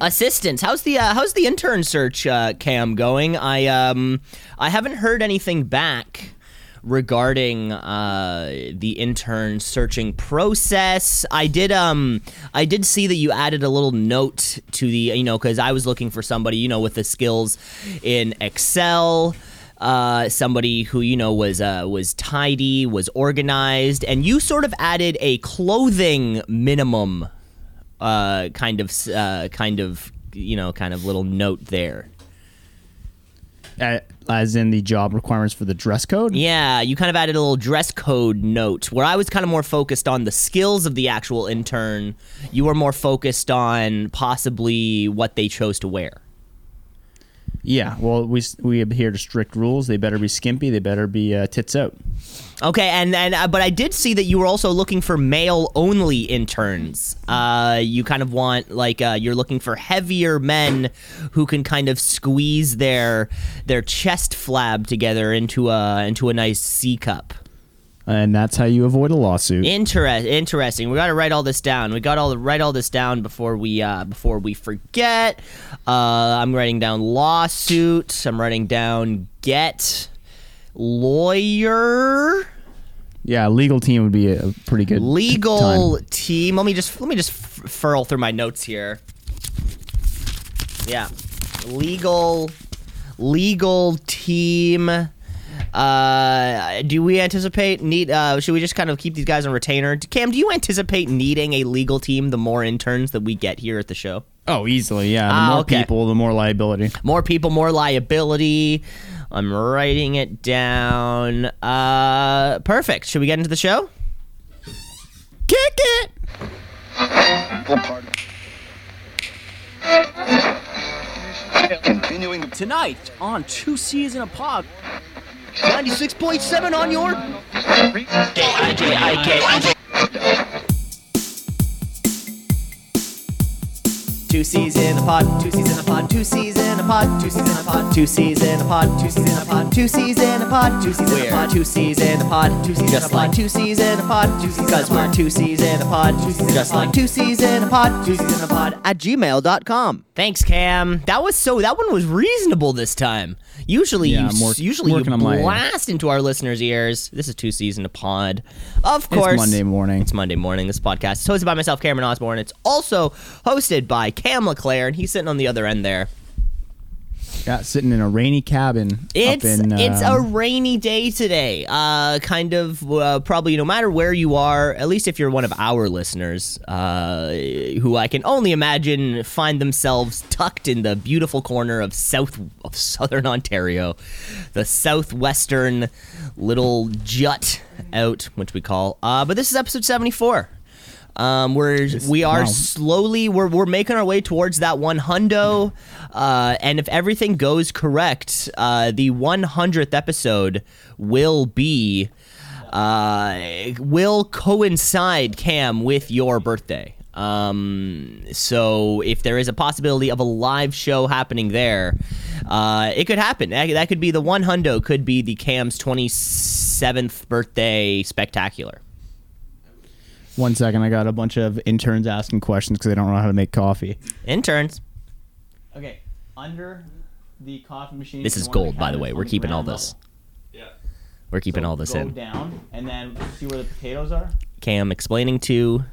assistants. How's the uh, how's the intern search uh, cam going? I um I haven't heard anything back regarding uh, the intern searching process. I did um I did see that you added a little note to the you know because I was looking for somebody you know with the skills in Excel. Uh, somebody who you know was uh, was tidy, was organized, and you sort of added a clothing minimum uh, kind of uh, kind of you know kind of little note there. Uh, as in the job requirements for the dress code. Yeah, you kind of added a little dress code note where I was kind of more focused on the skills of the actual intern. You were more focused on possibly what they chose to wear. Yeah, well, we we adhere to strict rules. They better be skimpy. They better be uh, tits out. Okay, and and uh, but I did see that you were also looking for male only interns. Uh, you kind of want like uh, you're looking for heavier men who can kind of squeeze their their chest flab together into a into a nice C cup. And that's how you avoid a lawsuit. Interest, interesting. We got to write all this down. We got all write all this down before we uh, before we forget. Uh, I'm writing down lawsuits. I'm writing down get lawyer. yeah, legal team would be a pretty good legal time. team. Let me just let me just f- furl through my notes here. Yeah, legal legal team. Uh, do we anticipate need? Uh, should we just kind of keep these guys on retainer? Cam, do you anticipate needing a legal team the more interns that we get here at the show? Oh, easily. Yeah, the Ah, more okay. people, the more liability. More people, more liability. I'm writing it down. Uh, perfect. Should we get into the show? Kick it. Continuing Tonight on Two C's in a Pod. 96.7 on your. Two C's in a pod, two C's in a pod, two C's in a pod, two C's in a pod, two C's in a pod, two C's in a pod, two C's in a pod, two C's in a pod, two C's in a pod, two C's just like two C's in a pod, two C's because we're two C's in a pod, two C's just like two C's in a pod, two C's in a pod at gmail.com. Thanks, Cam. That was so. That one was reasonable this time. Usually, Yeah, you I'm work- usually you working my- blast into our listeners' ears. This is two C's in a pod. Of It's course, Monday morning. it's Monday morning. This podcast is hosted by myself, Cameron Osborne. It's also hosted by Cam LeClaire, and he's sitting on the other end there. Yeah, sitting in a rainy cabin. It's up in, it's a rainy day today. Uh, kind of uh, probably no matter where you are, at least if you're one of our listeners, uh, who I can only imagine find themselves tucked in the beautiful corner of south of southern Ontario, the southwestern little jut out, which we call. Uh, but this is episode seventy four. Um, we're we are wow. slowly we're we're making our way towards that one hundo, uh, and if everything goes correct, uh, the one hundredth episode will be uh, will coincide Cam with your birthday. Um, so if there is a possibility of a live show happening there, uh, it could happen. That, that could be the one hundo. Could be the Cam's twenty seventh birthday spectacular. One second, I got a bunch of interns asking questions because they don't know how to make coffee. Interns. Okay, under the coffee machine. This is gold, by the way. We're keeping all this. Yeah. We're keeping So all this go in. down and then see where the potatoes are. Cam explaining to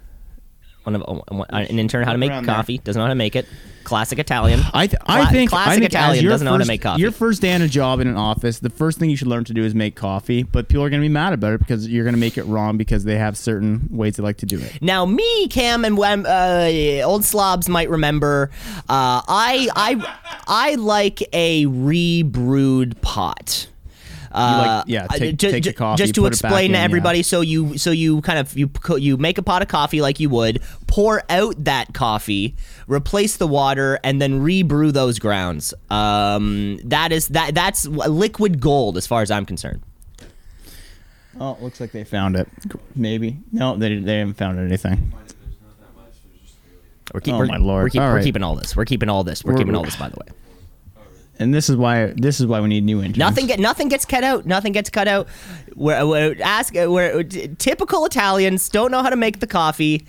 one of an intern how to make Around there. coffee. Doesn't know how to make it. Classic Italian. I, th- I Cla- think classic I think Italian doesn't know how to make coffee. Your first day on a job in an office, the first thing you should learn to do is make coffee. But people are going to be mad about it because you're going to make it wrong because they have certain ways they like to do it. Now, me, Cam, and uh, old slobs might remember. Uh, I I I like a rebrewed pot. Uh, like- yeah, uh, take- ju- take the coffee, Just to put it back explain in, to yeah. everybody, so you so you kind of you you make a pot of coffee like you would, pour out that coffee, replace the water, and then rebrew those grounds. Um, that is that that's liquid gold as far as I'm concerned. Oh, it looks like they found it. Maybe no, they they haven't found anything. We're keep, Oh, we're, my lord. We're, keep, All we're right. keeping all this. We're keeping all this. We're, We're- keeping all this. By the way. And this is why this is why we need new interns. Nothing get nothing gets cut out. Nothing gets cut out. We're, we're ask we're typical Italians don't know how to make the coffee,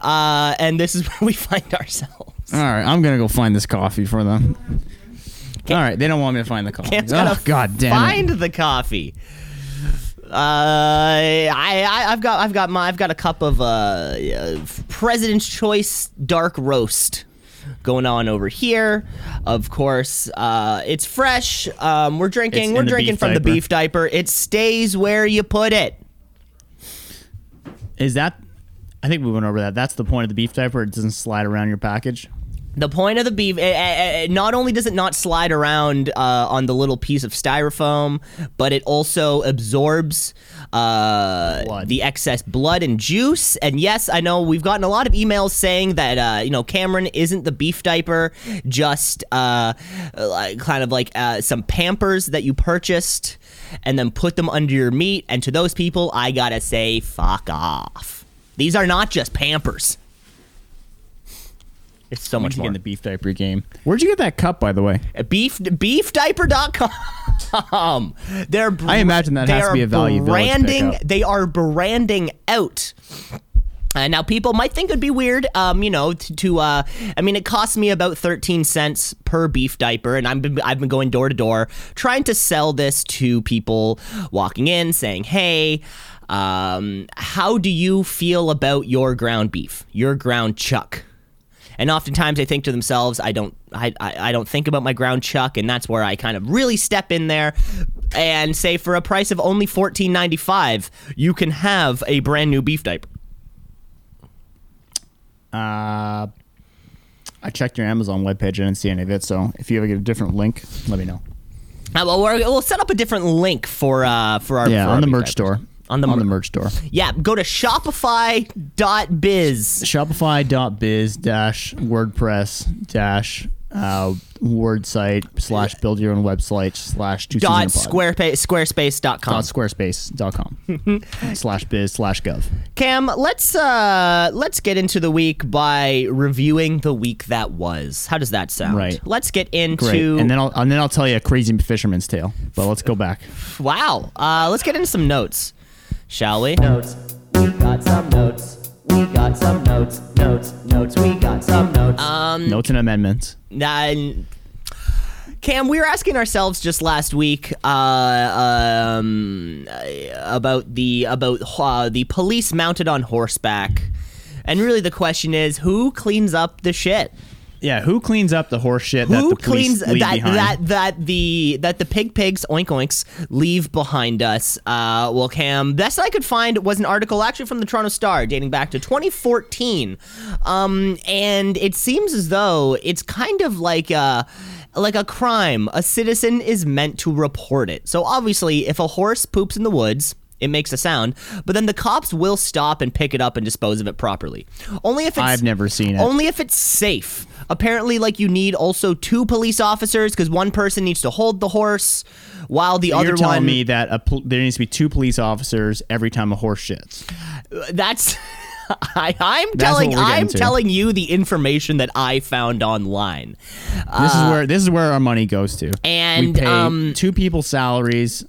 uh, and this is where we find ourselves. All right, I'm gonna go find this coffee for them. Cam- All right, they don't want me to find the coffee. Cam's Oh, God damn find it. the coffee. Uh, I, I I've got I've got my I've got a cup of uh, uh President's Choice dark roast going on over here. Of course, uh, it's fresh. Um, we're drinking It's we're drinking from the beef diaper. It stays where you put it. Is that? I think we went over that. That's the point of the beef diaper. It doesn't slide around your package. The point of the beef, eh, eh, eh, not only does it not slide around uh, on the little piece of styrofoam, but it also absorbs uh, the excess blood and juice. And yes, I know we've gotten a lot of emails saying that uh, you know Cameron isn't the beef diaper, just uh, kind of like uh, some Pampers that you purchased and then put them under your meat. And to those people, I gotta say, fuck off. These are not just Pampers. It's so Much much to get more. in the beef diaper game. Where'd you get that cup, by the way? beef beefdiaper.com they're br- I imagine that has to be a Value branding they are branding out uh, now people might think it'd be weird um you know to, to uh i mean it costs me about 13 cents per beef diaper and i've been i've been going door to door trying to sell this to people walking in saying hey um how do you feel about your ground beef your ground chuck and oftentimes they think to themselves, I don't, I, I, I don't think about my ground chuck, and that's where I kind of really step in there and say, for a price of only fourteen ninety five, you can have a brand new beef diaper. Uh, I checked your Amazon webpage. I didn't see any of it. So if you have a different link, let me know. Uh, well, we're, we'll set up a different link for uh for our Yeah, for on our the merch diapers. store. On the, on the merch store. yeah, go to Shopify.biz. Shopify.biz dash WordPress dash uh, word site slash build your own website slash two Dot squarespace squarespace.com. dot squarespace.com slash biz slash gov. Cam, let's uh let's get into the week by reviewing the week that was. How does that sound? Right. Let's get into Great. into And then I'll and then I'll tell you a crazy fisherman's tale. But let's go back. Wow. Uh, let's get into some notes, shall we? notes. We got some notes. We got some notes. Notes. Notes. We got some notes. Um, Notes and amendments. Uh, Cam, we were asking ourselves just last week uh, um, about the about uh, the police mounted on horseback, and really the question is, who cleans up the shit? Yeah, who cleans up the horse shit that the police cleans leave that behind? that that the that the pig pigs oink oinks leave behind us? Uh, well, Cam, best I could find was an article actually from the Toronto Star dating back to 2014, um, and it seems as though it's kind of like a like a crime. A citizen is meant to report it. So obviously, if a horse poops in the woods. It makes a sound, but then the cops will stop and pick it up and dispose of it properly. Only if it's I've never seen it. only if it's safe. Apparently, like you need also two police officers because one person needs to hold the horse while the other You're telling one. me that a pol- there needs to be two police officers every time a horse shits. That's. I, I'm telling what we're getting I'm to. telling you the information that I found online. This is where this is where our money goes to. Uh, and, we pay um, two people's salaries.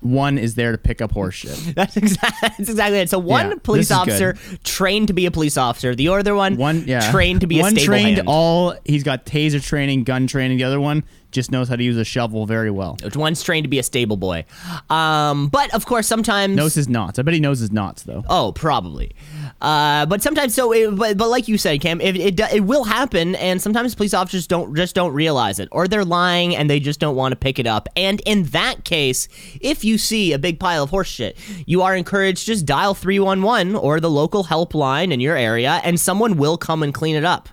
One is there to pick up horse shit. That's exactly that's exactly it. So one Yeah, police officer trained to be a police officer. The other one, One, yeah, trained to be one a stable trained hand. all. He's got taser training, gun training. The other one just knows how to use a shovel very well. One's trained to be a stable boy. Um, but of course, sometimes Knows his knots. I bet he knows his knots though. Oh, probably. Uh, but sometimes, so, it, but, but like you said, Cam, it, it, it will happen, and sometimes police officers don't just don't realize it, or they're lying and they just don't want to pick it up. And in that case, if you see a big pile of horse shit, you are encouraged just dial three one one or the local helpline in your area, and someone will come and clean it up.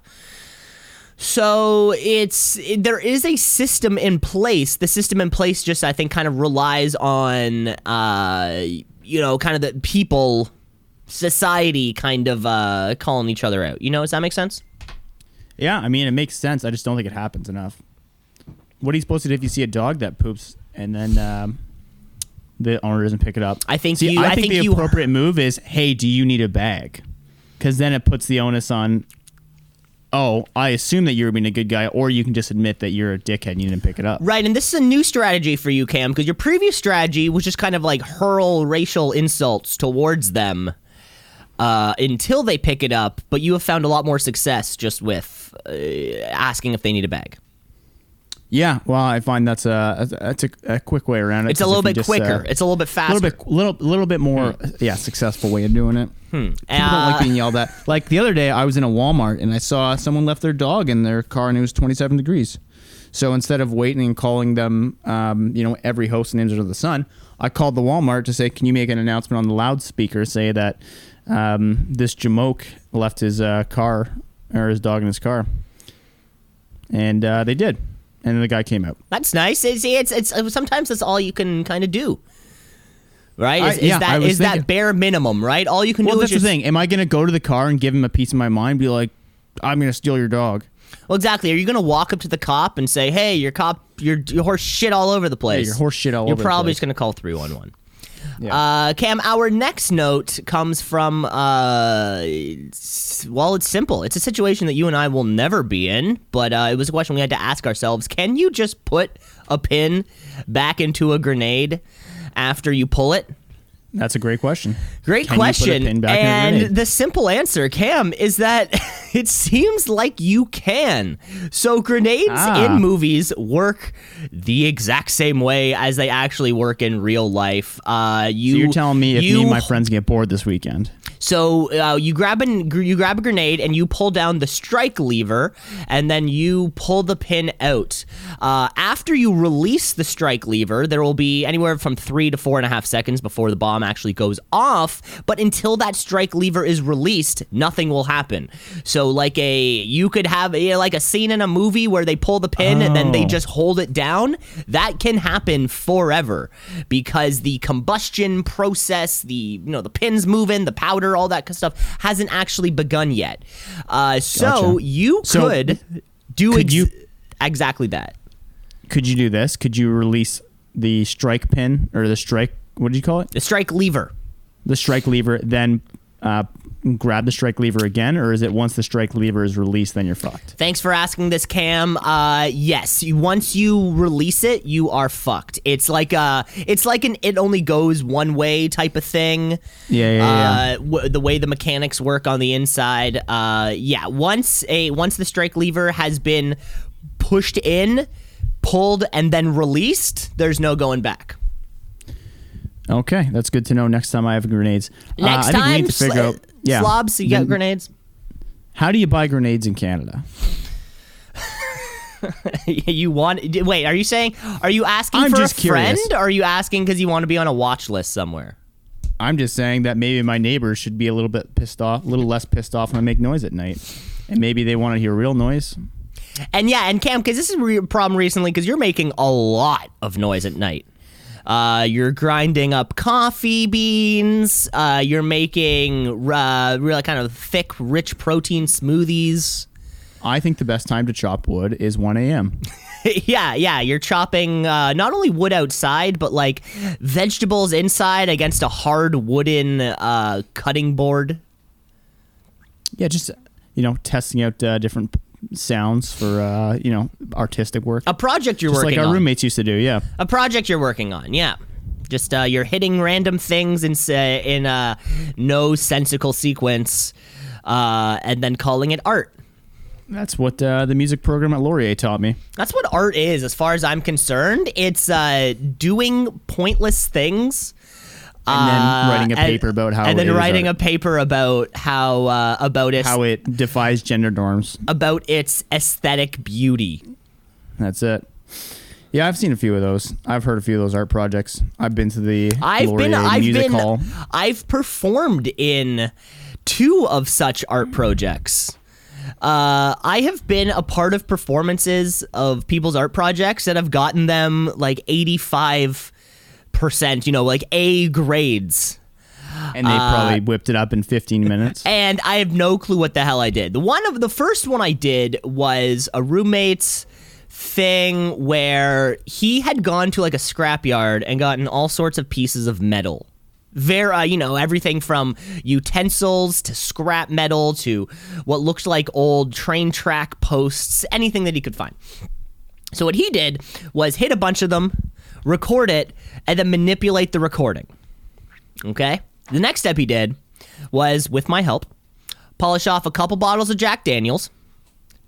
So it's it, there is a system in place. The system in place just I think kind of relies on uh you know kind of the people society kind of uh calling each other out. You know, does that make sense? Yeah, I mean it makes sense. I just don't think it happens enough. What are you supposed to do if you see a dog that poops and then um, the owner doesn't pick it up? I think See, you- I, I think, think the you- appropriate move is, hey, do you need a bag? Because then it puts the onus on. Oh, I assume that you're being a good guy, or you can just admit that you're a dickhead and you didn't pick it up. Right, and this is a new strategy for you, Cam, because your previous strategy was just kind of like hurl racial insults towards them. Uh, until they pick it up, but you have found a lot more success just with uh, asking if they need a bag. Yeah, well, I find that's a that's a, a quick way around it. It's a little bit just, quicker. uh, it's a little bit a faster. little bit, little, little bit more, yeah, successful way of doing it. People don't Uh, like being yelled at. Like the other day, I was in a Walmart and I saw someone left their dog in their car and it was 27 degrees. So instead of waiting and calling them, um, you know, every host names under the sun, I called the Walmart to say, "Can you make an announcement on the loudspeaker? Say that um, this Jamoke left his uh, car or his dog in his car," and uh, they did. And then the guy came out. That's nice. It's, it's, it's sometimes that's all you can kind of do. Right? Is, is yeah, I that is that bare minimum, right? All you can Well, do that's is the thing. Am I going to go to the car and give him a piece of my mind? Be like, I'm going to steal your dog. Well, exactly. Are you going to walk up to the cop and say, "Hey, your cop, your, your horse shit all over the place"? your horse shit all over. You're over the probably just going to call three one one. Yeah. Uh, Cam, our next note comes from, uh, well, it's simple. It's a situation that you and I will never be in, but uh, it was a question we had to ask ourselves. Can you just put a pin back into a grenade after you pull it? That's a great question. Great Can you put a question. pin back in a and the simple answer, Cam, is that it seems like you can. So grenades Ah. in movies work the exact same way as they actually work in real life. Uh, you, So you're telling me if you me and my friends get bored this weekend? So uh, you grab an you grab a grenade and you pull down the strike lever, and then you pull the pin out. Uh, after you release the strike lever, there will be anywhere from three to four and a half seconds before the bomb actually goes off. But until that strike lever is released, nothing will happen. So like a you could have a, like a scene in a movie where they pull the pin and then they Oh. just hold it down. That can happen forever because the combustion process, the you know the pins moving, the powder, all that stuff hasn't actually begun yet. Uh, so Gotcha. you So, could do could ex- you- exactly that. Could you do this? Could you release the strike pin or the strike? What did you call it? The strike lever. The strike lever, then uh, grab the strike lever again, or is it once the strike lever is released, then you're fucked? Thanks for asking this, Cam. Uh, yes, you, once you release it, you are fucked. It's like a, it's like an it only goes one way type of thing. Yeah, yeah, yeah. Uh, w- the way the mechanics work on the inside. Uh, yeah, once a once the strike lever has been pushed in, pulled, and then released, there's no going back. Okay, that's good to know. Next time I have grenades, Uh, Next I think time, we need to figure sl- out. Yeah, slobs, you got Then grenades. How do you buy grenades in Canada? you want? Wait, are you saying? Are you asking I'm for just a friend? Or are you asking because you want to be on a watch list somewhere? I'm just saying that maybe my neighbors should be a little bit pissed off, a little less pissed off when I make noise at night, and maybe they want to hear real noise. And yeah, and Cam, because this is a re- problem recently, because you're making a lot of noise at night. Uh, you're grinding up coffee beans. Uh, you're making uh, really kind of thick, rich protein smoothies. I think the best time to chop wood is 1 a.m. yeah, yeah. You're chopping uh, not only wood outside, but like vegetables inside against a hard wooden uh, cutting board. Yeah, just you know, testing out uh, different sounds for uh, you know artistic work, A project you're just working like our on. roommates used to do. Yeah, a project you're working on yeah just uh, you're hitting random things in uh, in uh, no sensical sequence uh, and then calling it art that's what uh, the music program at Laurier taught me. that's what art is as far as i'm concerned it's uh, doing pointless things And then uh, writing a and- paper about how and then it writing a paper about how uh, about its how it defies gender norms. about its aesthetic beauty That's it. Yeah, I've seen a few of those. I've heard a few of those art projects. I've been to the I've Laurier been I've Music been Hall. I've performed in two of such art projects. Uh, I have been a part of performances of people's art projects that have gotten them like 85%, you know, like A grades. and they probably whipped it up in 15 minutes. And I have no clue what the hell I did. The one of the first one I did was a roommate's thing where he had gone to like a scrapyard and gotten all sorts of pieces of metal. Very, uh, you know, everything from utensils to scrap metal to what looked like old train track posts, anything that he could find. So what he did was hit a bunch of them, record it, and then manipulate the recording. Okay. The next step he did was, with my help, polish off a couple bottles of Jack Daniels,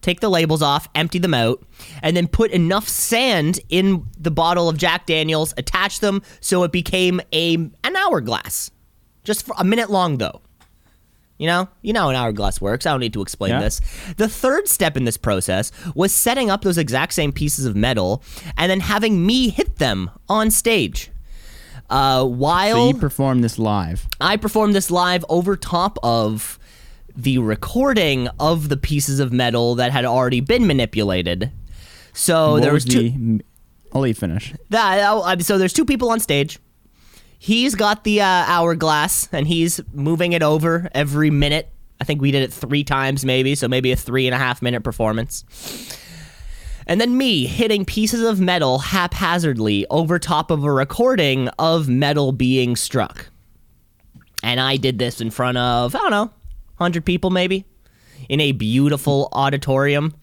take the labels off, empty them out, and then put enough sand in the bottle of Jack Daniels, attach them so it became a an hourglass. Just for a minute long though. You know, you know how an hourglass works. I don't need to explain Yeah. this. The third step in this process was setting up those exact same pieces of metal and then having me hit them on stage. Uh, while So you performed this live. I performed this live over top of the recording of the pieces of metal that had already been manipulated. So What there was, two. the. I'll let you finish. That, so there's two people on stage. He's got the uh, hourglass and he's moving it over every minute. I think we did it three times, maybe, so maybe a three and a half minute performance. And then me hitting pieces of metal haphazardly over top of a recording of metal being struck. And I did this in front of, I don't know, 100 people maybe, in a beautiful auditorium.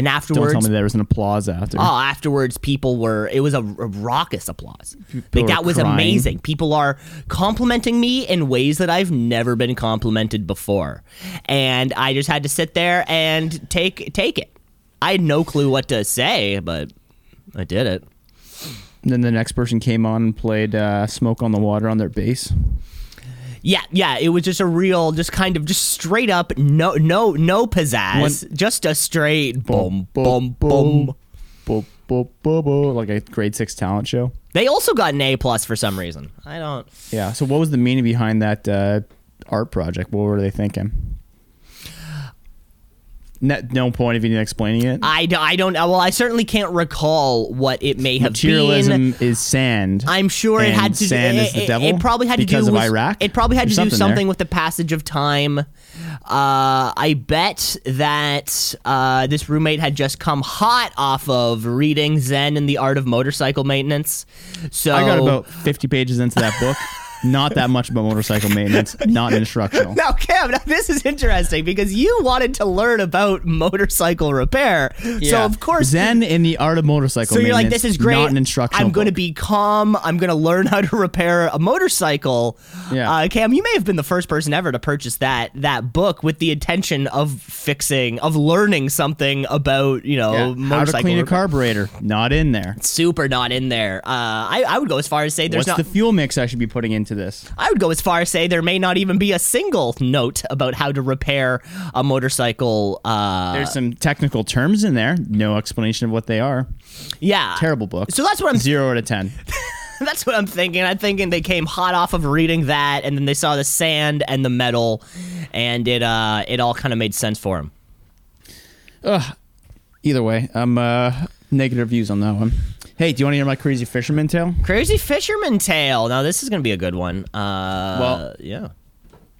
And Don't afterwards, tell me there was an applause after. Oh, afterwards, people were. It was a, a raucous applause. like that was crying. amazing. People are complimenting me in ways that I've never been complimented before, and I just had to sit there and take take it. I had no clue what to say, but I did it. And then the next person came on and played uh, "Smoke on the Water" on their bass. Yeah, yeah. It was just a real, just kind of, just straight up, no, no, no pizzazz, just a straight boom, boom, boom. Bo, bo, bo, bo, like a grade six talent show. They also got an A plus for some reason. I don't. Yeah. So what was the meaning behind that uh, art project? What were they thinking? No, no point of even explaining it. I, do, I don't well I certainly can't recall what it may have Materialism been. is sand. I'm sure it had to sand it, is the devil It probably had to because do of with Iraq. It probably had to do something something there. with the passage of time. Uh, I bet that uh, this roommate had just come hot off of reading Zen and the Art of Motorcycle Maintenance. So I got about 50 pages into that book. Not that much about motorcycle maintenance. Not instructional. Now, Cam, now this is interesting because you wanted to learn about motorcycle repair. So, of course, Zen in the art of motorcycle. So you're like, this is great. Not an instructional. I'm going to be calm. I'm going to learn how to repair a motorcycle. Yeah. Uh, Cam, you may have been the first person ever to purchase that that book with the intention of fixing, of learning something about you know Yeah, how to motorcycle. clean a carburetor. Not in there. Super not in there. Uh, I I would go as far as say there's What's not. the fuel mix I should be putting into this? I would go as far as say there may not even be a single note about how to repair a motorcycle. Uh, There's some technical terms in there. No explanation of what they are. yeah, Terrible book. So that's what I'm Zero out of ten. That's what I'm thinking. I'm thinking they came hot off of reading that, and then they saw the sand and the metal, and it uh it all kind of made sense for them. Either way, I'm uh, negative views on that one. Hey, do you want to hear my crazy fisherman tale? Crazy fisherman tale. Now this is gonna be a good one. Uh, Well- yeah.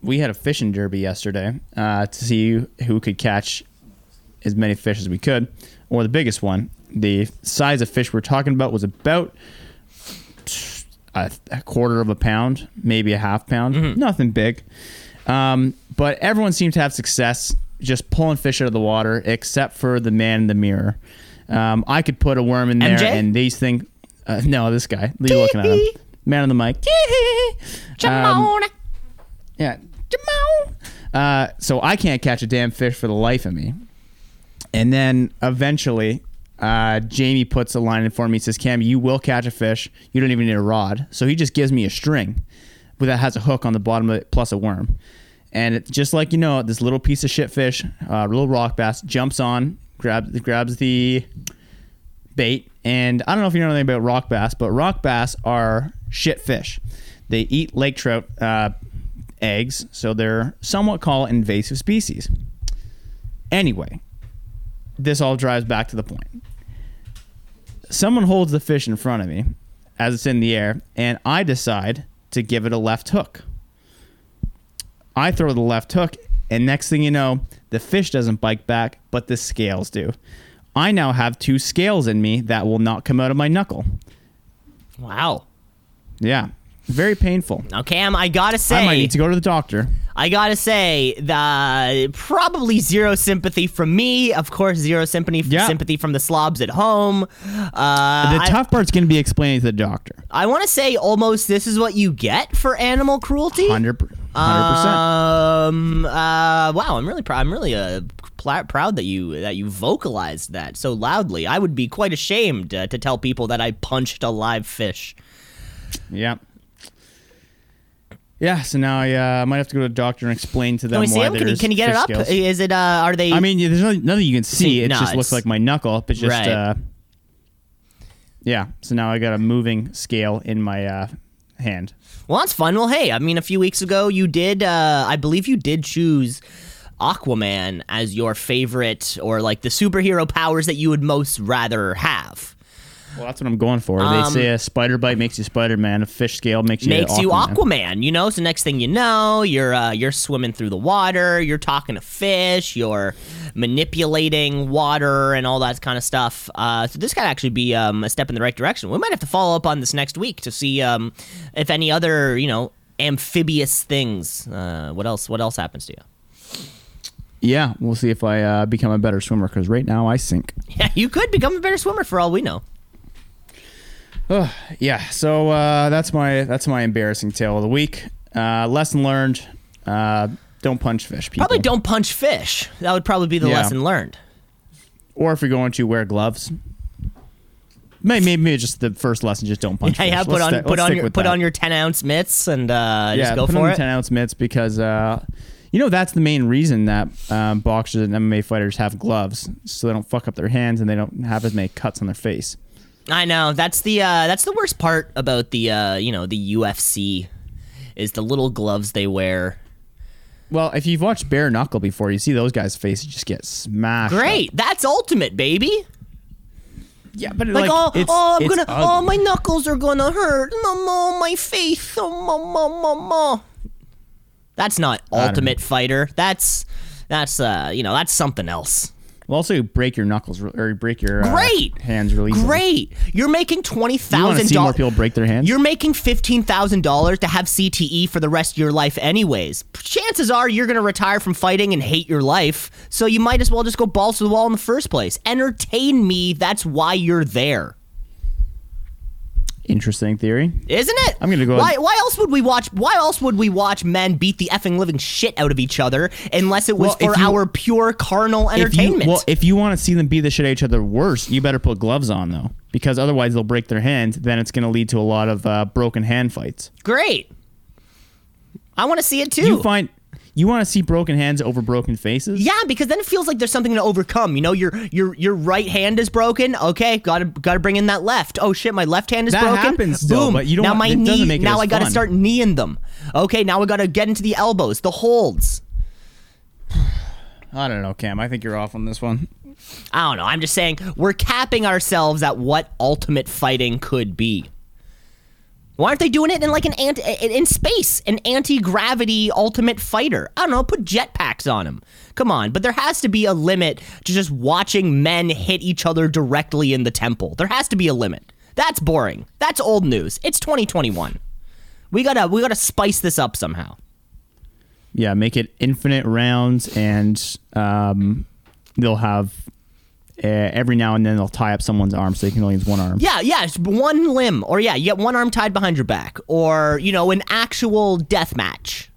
We had a fishing derby yesterday uh, to see who could catch as many fish as we could, or the biggest one. The size of fish we're talking about was about a, a quarter of a pound, maybe a half pound. Nothing big. Um, but everyone seemed to have success just pulling fish out of the water, except for the man in the mirror. Um, I could put a worm in there, MJ? and these things. Uh, no, this guy. You're looking at him. Man on the mic. Um, yeah. Jamon. Uh, so I can't catch a damn fish for the life of me. And then eventually, uh, Jamie puts a line in for me. He says, Cam, you will catch a fish. You don't even need a rod. So he just gives me a string but that has a hook on the bottom of it plus a worm. And it, just like you know, this little piece of shit fish, uh, little rock bass, jumps on, grabs grabs the bait. And I don't know if you know anything about rock bass, but rock bass are shit fish. They eat lake trout uh, eggs, so they're somewhat called invasive species. Anyway, this all drives back to the point. Someone holds the fish in front of me as it's in the air, and I decide to give it a left hook. I throw the left hook, and next thing you know, the fish doesn't bite back, but the scales do. I now have two scales in me that will not come out of my knuckle. Wow. Yeah, very painful. Now, Cam, I gotta say, I might need to go to the doctor. I gotta say, the probably zero sympathy from me. Of course, zero sympathy Yeah. sympathy from the slobs at home. Uh, The I- tough part's going to be explaining to the doctor. I, want to say almost this is what you get for animal cruelty. 100 percent. Um. Uh. Wow. I'm really proud. I'm really uh pl- proud that you that you vocalized that so loudly. I would be quite ashamed uh, to tell people that I punched a live fish. Yeah. Yeah, so now I uh, might have to go to the doctor and explain to them Can we see why him? Can you, there's can you get it fish up? scales. Is it? Uh. Are they? I mean, yeah, there's nothing, nothing you can see. See, it no, just looks like my knuckle. It's just, Right. uh, yeah. So now I got a moving scale in my uh, hand. Well, that's fun. Well, hey, I mean, a few weeks ago, you did, uh, I believe you did choose Aquaman as your favorite or like the superhero powers that you would most rather have. Well, that's what I'm going for. Um, they say a spider bite makes you Spider Man, a fish scale makes you Makes you Aquaman. Aquaman, you know. So next thing you know, you're uh, you're swimming through the water, you're talking to fish, you're manipulating water and all that kind of stuff. Uh, so this could actually be um, a step in the right direction. We might have to follow up on this next week to see um, if any other you know amphibious things. Uh, what else? What else happens to you? Yeah, we'll see if I uh, become a better swimmer because right now I sink. Yeah, you could become a better swimmer for all we know. Yeah, so uh, that's my that's my embarrassing tale of the week. Uh, lesson learned: uh, don't punch fish. People. Probably don't punch fish. That would probably be the Yeah. lesson learned. Or if you're going to wear gloves. Maybe, maybe, just the first lesson, just don't punch Yeah, fish. yeah. Put Let's on sti- put on your put that. on your ten ounce mitts and uh, yeah, just go for it. Yeah, put for on it. your 10 ounce mitts because uh, you know that's the main reason that um, boxers and MMA fighters have gloves so they don't fuck up their hands and they don't have as many cuts on their face. I know that's the uh, that's the worst part about the uh, you know the UFC is the little gloves they wear. Well, if you've watched bare knuckle before, you see those guys' faces just get smashed. up. Great, that's ultimate, baby. Yeah, but Like, like, oh, it's, oh, I'm gonna, ugly. oh, my knuckles are gonna hurt. No, my face. Oh, ma, ma, ma, ma. That's not ultimate fighter. That's that's uh, you know, that's something else. Well, also you break your knuckles re- or break your uh, Great. hands really easily. Great. You're making twenty You want to thousand see more dollars. people break their hands? You're making fifteen thousand dollars to have CTE for the rest of your life, anyways. Chances are you're gonna retire from fighting and hate your life, so you might as well just go balls to the wall in the first place. Entertain me. That's why you're there, Interesting theory. isn't it? I'm gonna go Why? Why else would we watch? Why else would we watch men beat the effing living shit out of each other unless it was Well, for you- our pure carnal If you, entertainment? well, if you want to see them beat the shit out of each other worse, you better put gloves on though, because otherwise they'll break their hands. Then it's going to lead to a lot of uh, broken hand fights. Great. I want to see it too. You find you want to see broken hands over broken faces? Yeah, because then it feels like there's something to overcome. You know, your your your right hand is broken. Okay, gotta gotta bring in that left. Oh shit, my left hand is That broken. happens Boom. but you don't now want- my it knee. make it now I gotta fun. start kneeing them. Okay, now I gotta get into the elbows, the holds. I don't know, Cam. I think you're off on this one. I don't know. I'm just saying we're capping ourselves at what ultimate fighting could be. Why aren't they doing it in like an anti in space, an anti gravity ultimate fighter? I don't know. Put jetpacks on them. Come on, but there has to be a limit to just watching men hit each other directly in the temple. There has to be a limit. That's boring. That's old news. It's 2021. We gotta we gotta spice this up somehow. Yeah, make it infinite rounds, and um, they'll have uh, every now and then they'll tie up someone's arm so they can only use one arm. Yeah, yeah, it's one limb, or yeah, you get one arm tied behind your back, or you know, an actual death match.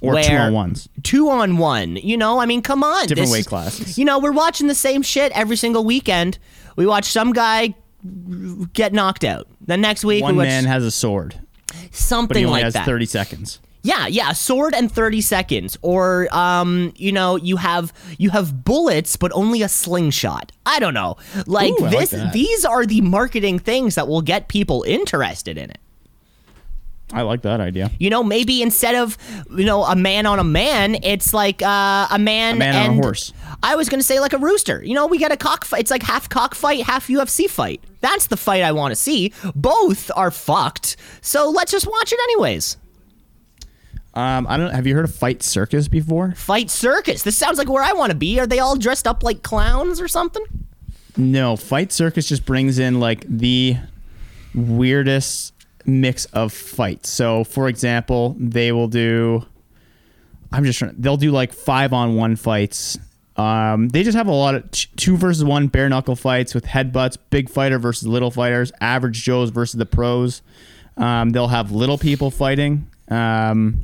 or two on ones. two on one. You know, I mean, come on. Different This- weight classes. You know, we're watching the same shit every single weekend. We watch some guy get knocked out. The next week, One we watch man has a sword, but something he only like has that. 30 seconds. Yeah, yeah, sword and 30 seconds. Or um, you know, you have you have bullets but only a slingshot. I don't know. Like Ooh, I like this these are the marketing things that will get people interested in it. I like that idea. You know, maybe instead of you know a man on a man, it's like uh, a man, A man on a horse. I was gonna say like a rooster. You know, we got a cockfight. It's like half cockfight, half UFC fight. That's the fight I want to see. Both are fucked. So let's just watch it anyways. Um, I don't. Have you heard of Fight Circus before? Fight circus. This sounds like where I want to be. Are they all dressed up like clowns or something? No, Fight Circus just brings in like the weirdest mix of fights. So, for example, they will do I'm just trying. They'll do like five on one fights. Um, they just have a lot of t- two versus one bare knuckle fights with headbutts, big fighter versus little fighters, average Joes versus the pros. Um, they'll have little people fighting. Um,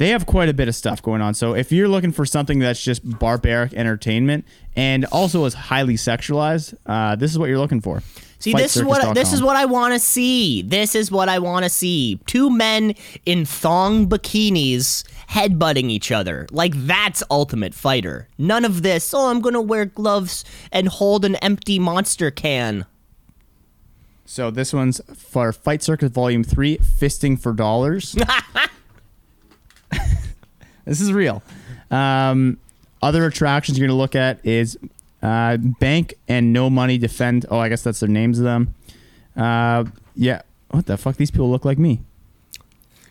they have quite a bit of stuff going on. So if you're looking for something that's just barbaric entertainment and also is highly sexualized, uh, this is what you're looking for. See, this is what this is what I want to see. This is what I want to see. Two men in thong bikinis headbutting each other. Like that's ultimate fighter. None of this. Oh, I'm gonna wear gloves and hold an empty monster can. So this one's for Fight Circus Volume Three, Fisting for Dollars. this is real. Um, other attractions you're gonna look at is uh, Bank and No Money Defend. Oh, I guess that's their names of them. Uh, yeah. What the fuck? These people look like me.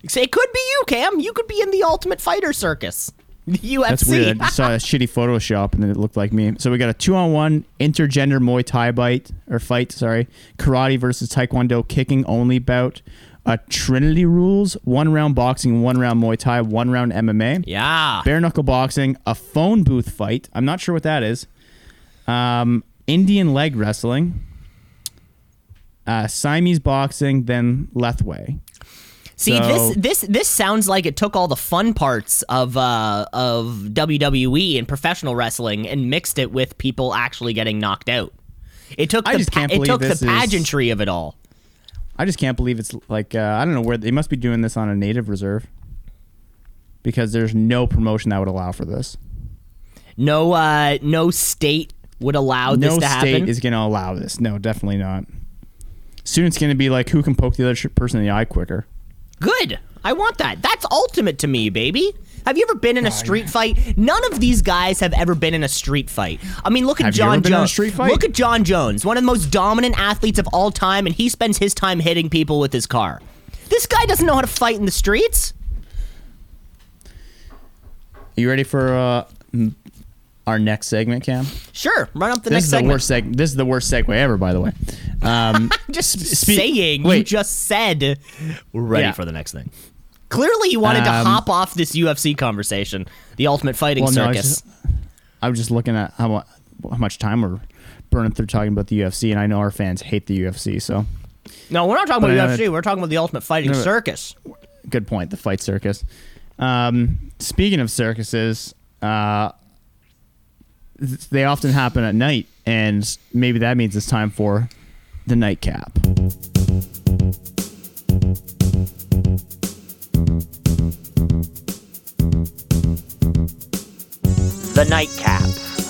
Say it could be you, Cam. You could be in the Ultimate Fighter Circus. The UFC. That's weird. I saw a shitty Photoshop and then it looked like me. So we got a two on one intergender Muay Thai bite or fight, sorry. Karate versus Taekwondo kicking only bout. A Trinity rules, one round boxing, one round Muay Thai, one round MMA. yeah. Bare knuckle boxing, a phone booth fight. I'm not sure what that is. Um, Indian leg wrestling. Uh, Siamese boxing, then Lethwei. See, So- this this this sounds like it took all the fun parts of uh, of WWE and professional wrestling and mixed it with people actually getting knocked out. It took I the just can't it took the this is- pageantry of it all. I just can't believe it's like uh, I don't know where they must be doing this on a native reserve because there's no promotion that would allow for this. No uh, no state would allow this to happen. no state is going to allow this. No, definitely not. Soon it's going to be like who can poke the other person in the eye quicker. Good. I want that. That's ultimate to me, baby. Have you ever been in a street fight? None of these guys have ever been in a street fight. I mean, look at Have you Jon ever been in a Jones. fight? Look at Jon Jones, one of the most dominant athletes of all time, and he spends his time hitting people with his car. This guy doesn't know how to fight in the streets. Are you ready for uh, our next segment, Cam? Sure, run up the This next is the segment. worst seg. This is the worst segue ever, by the way. Um, Just saying. You wait. just said we're ready Yeah. for the next thing. Clearly, you wanted to Um, hop off this UFC conversation, the Ultimate Fighting well, no, I was Circus. just, I was just looking at how, how much time we're burning through talking about the UFC, and I know our fans hate the UFC. So no, we're not talking But, about uh, UFC. We're talking about the Ultimate Fighting no, Circus. good point. The fight circus. Um, speaking of circuses, uh, th- they often happen at night, and maybe that means it's time for the nightcap. The Nightcap,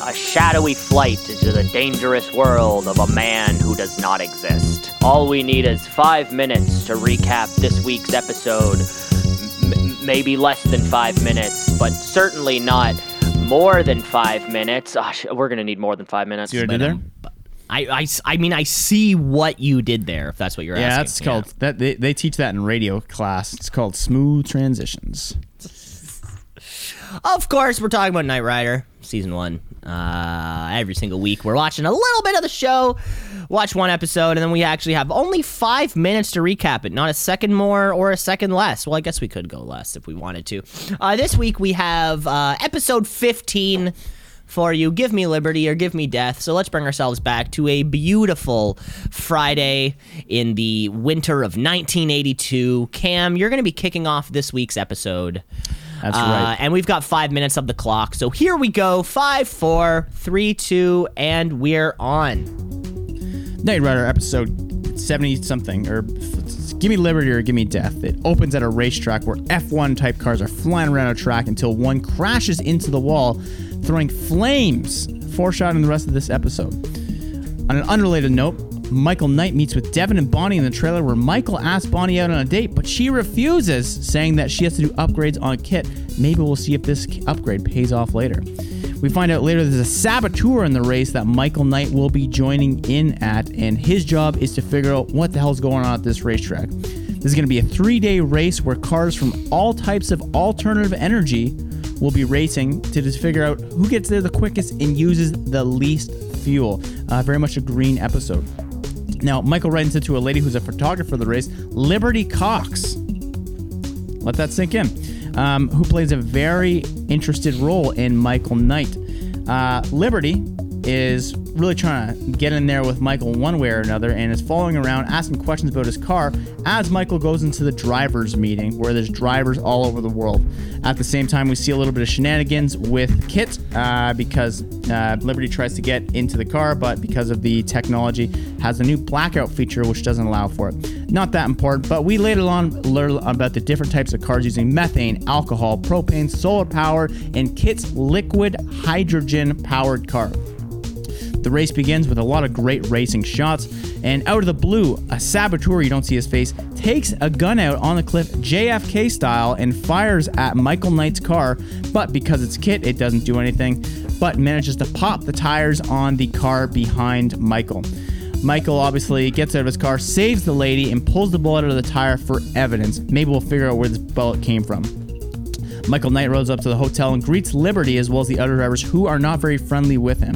a shadowy flight into the dangerous world of a man who does not exist. All we need is five minutes to recap this week's episode. M- maybe less than five minutes, but certainly not more than five minutes. Sh- we're gonna need more than five minutes. See what I did there? Um, I, I mean, I see what you did there. If that's what you're asking. Yeah, asking. that's called that. They, they teach that in radio class. It's called smooth transitions. Of course, we're talking about Knight Rider season one. Uh, every single week, we're watching a little bit of the show, watch one episode, and then we actually have only five minutes to recap it. Not a second more or a second less. Well, I guess we could go less if we wanted to. Uh, this week we have uh, episode fifteen for you. Give me liberty or give me death. So let's bring ourselves back to a beautiful Friday in the winter of 1982. Cam, you're going to be kicking off this week's episode. That's Uh, right. And we've got five minutes of the clock. So here we go. Five, four, three, two, and we're on. Knight Rider episode 70 something, or Give Me Liberty or Give Me Death. It opens at a racetrack where F1 type cars are flying around a track until one crashes into the wall, throwing flames, foreshadowing the rest of this episode. On an unrelated note, Michael Knight meets with Devon and Bonnie in the trailer where Michael asks Bonnie out on a date, but she refuses, saying that she has to do upgrades on KITT. Maybe we'll see if this upgrade pays off later. We find out later there's a saboteur in the race that Michael Knight will be joining in at, and his job is to figure out what the hell's going on at this racetrack. This is going to be a three day race where cars from all types of alternative energy will be racing to just figure out who gets there the quickest and uses the least fuel. Uh, very much a green episode. Now, Michael writes into a lady who's a photographer of the race, Liberty Cox. Let that sink in. um, who plays a very interested role in Michael Knight. Uh, Liberty is really trying to get in there with Michael one way or another and is following around asking questions about his car as Michael goes into the drivers meeting where there's drivers all over the world. At the same time, we see a little bit of shenanigans with KITT uh, because uh, Liberty tries to get into the car, but because of the technology, has a new blackout feature which doesn't allow for it. Not that important, but we later on learn about the different types of cars using methane, alcohol, propane, solar power, and KITT's liquid hydrogen powered car. The race begins with a lot of great racing shots, and out of the blue, a saboteur, you don't see his face, takes a gun out on the cliff JFK style and fires at Michael Knight's car, but because it's KITT, it doesn't do anything, but manages to pop the tires on the car behind Michael. Michael obviously gets out of his car, saves the lady, and pulls the bullet out of the tire for evidence. Maybe we'll figure out where this bullet came from. Michael Knight rolls up to the hotel and greets Liberty as well as the other drivers who are not very friendly with him.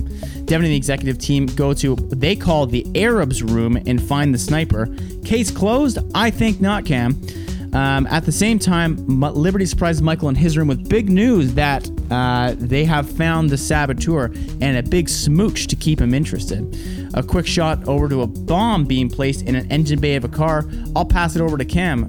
Devon and the executive team go to what they call the Arabs room and find the sniper. Case closed? I think not, Cam. Um, at the same time, Liberty surprises Michael in his room with big news that uh, they have found the saboteur and a big smooch to keep him interested. A quick shot over to a bomb being placed in an engine bay of a car. I'll pass it over to Cam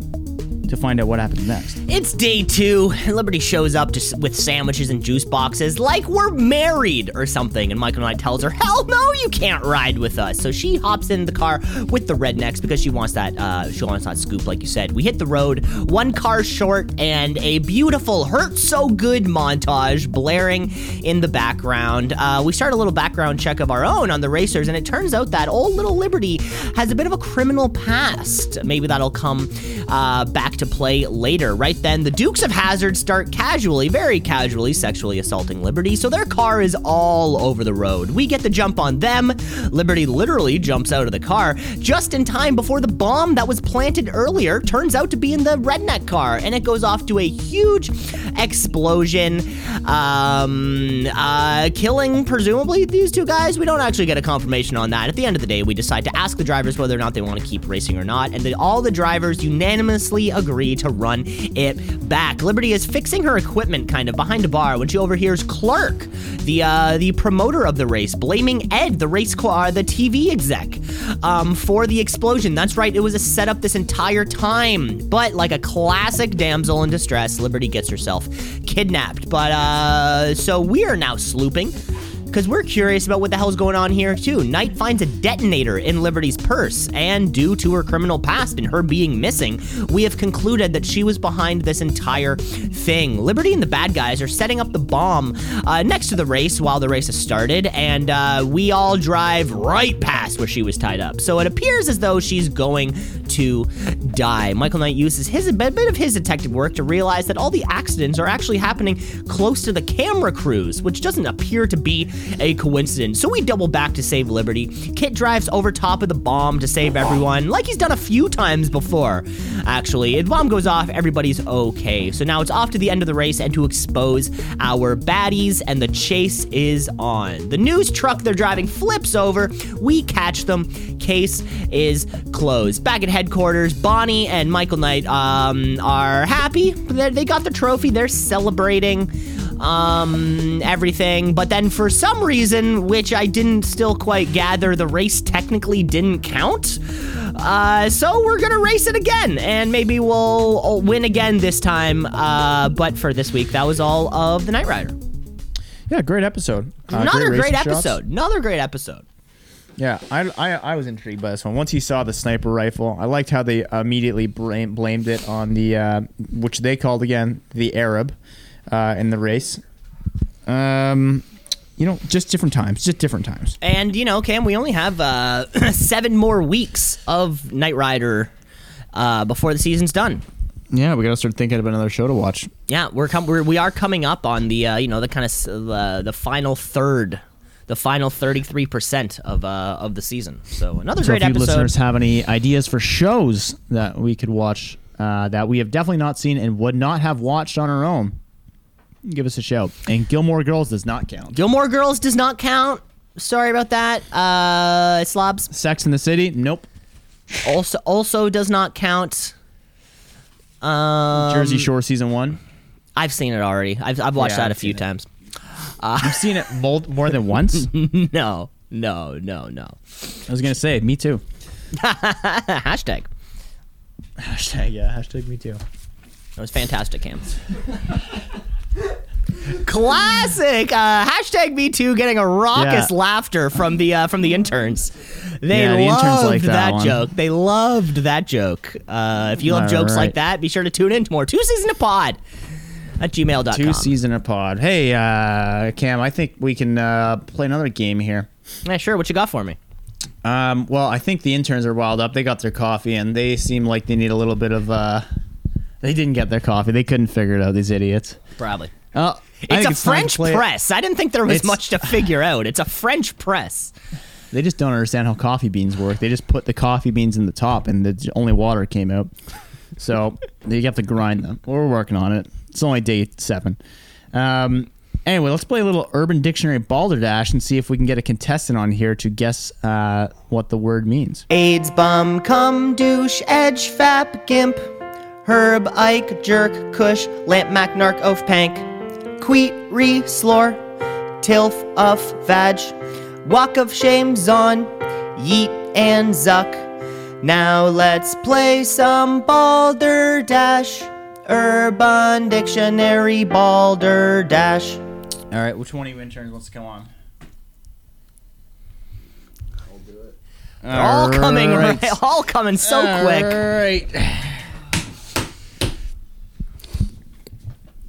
to find out what happens next. It's day two. Liberty shows up just with sandwiches and juice boxes, like we're married or something. And Michael Knight tells her, "Hell no, you can't ride with us." So she hops in the car with the rednecks because she wants that. Uh, she wants that scoop, like you said. We hit the road, one car short, and a beautiful "Hurt So Good" montage blaring in the background. Uh, we start a little background check of our own on the racers, and it turns out that old little Liberty has a bit of a criminal past. Maybe that'll come uh, back to play later. Right then, the Dukes of Hazzard start casually, very casually, sexually assaulting Liberty, so their car is all over the road. We get the jump on them. Liberty literally jumps out of the car just in time before the bomb that was planted earlier turns out to be in the redneck car, and it goes off to a huge explosion, um, uh, killing presumably these two guys. We don't actually get a confirmation on that. At the end of the day, we decide to ask the drivers whether or not they want to keep racing or not, and all the drivers unanimously agree to run it back. Liberty is fixing her equipment kind of behind a bar when she overhears Clark, the uh, the promoter of the race, blaming Ed, the race car, the TV exec, um, for the explosion. That's right, it was a setup this entire time. But like a classic damsel in distress, Liberty gets herself kidnapped. But uh, so we are now slooping because we're curious about what the hell's going on here too. Knight finds a detonator in Liberty's purse, and due to her criminal past and her being missing, we have concluded that she was behind this entire thing. Liberty and the bad guys are setting up the bomb uh, next to the race while the race has started, and uh, we all drive right past where she was tied up. So it appears as though she's going to die. Michael Knight uses his a bit of his detective work to realize that all the accidents are actually happening close to the camera crews, which doesn't appear to be a coincidence. So we double back to save Liberty. KITT drives over top of the bomb to save everyone, like he's done a few times before. Actually, the bomb goes off, everybody's okay. So now it's off to the end of the race and to expose our baddies, and the chase is on. The news truck they're driving flips over. We catch them. Case is closed. Back at headquarters, Bonnie and Michael Knight um, are happy. They got the trophy. They're celebrating um, everything. But then for some reason, which I didn't still quite gather, the race technically didn't count. Uh, so we're gonna race it again, and maybe we'll win again this time. Uh, but for this week, that was all of the Knight Rider. Yeah, great episode. Uh, Another great, shots. episode. Another great episode. Yeah, I, I I was intrigued by this one. Once he saw the sniper rifle, I liked how they immediately blame, blamed it on the uh, which they called again the Arab uh, in the race. Um, you know, just different times, just different times. And you know, Cam, we only have uh, seven more weeks of Knight Rider uh, before the season's done. Yeah, we gotta start thinking of another show to watch. Yeah, we're, com- we're we are coming up on the uh, you know the kind of uh, the final third, the final thirty three percent of uh, of the season. So another So great if you episode. listeners have any ideas for shows that we could watch uh, that we have definitely not seen and would not have watched on our own, give us a shout. And Gilmore Girls does not count. Gilmore Girls does not count. Sorry about that. Uh, Slobs Sex in the City, nope. also also does not count. Um, Jersey Shore season one, I've seen it already. I've I've watched Yeah, that a I've few seen it. times. You've seen it more, more than once. no, no, no, no. I was gonna say me too. Hashtag. Hashtag yeah. Hashtag me too. That was fantastic, Cam. Classic. Uh, hashtag Me Too getting a raucous Yeah. laughter from the uh, from the interns. They Yeah, the interns loved like that, that joke. They loved that joke. Uh, if you love All jokes like that, be sure to tune in to more Two Season a Pod at gmail.com. Two season a pod. Hey, uh, Cam, I think we can uh, play another game here. Yeah, sure. What you got for me? Um, well, I think the interns are wild up. They got their coffee, and they seem like they need a little bit of. Uh, they didn't get their coffee. They couldn't figure it out. These idiots. Probably. Oh, It's a French press. I didn't think there was It's- much to figure out. It's a French press. They just don't understand how coffee beans work. They just put the coffee beans in the top, and the only water came out. So you have to grind them. We're working on it. It's only day seven. Um, anyway, let's play a little Urban Dictionary Balderdash and see if we can get a contestant on here to guess uh, what the word means. AIDS, bum, cum, douche, edge, fap, gimp, herb, ike, jerk, cush, lamp, mac, narc, oaf, pank, queet, re, slore, tilth, uff, vag, walk of shame, zon, yeet, and zuck. Now let's play some balderdash. Urban Dictionary Balderdash. All right, which one of you interns wants to come on? They're all coming right. all coming so quick. right.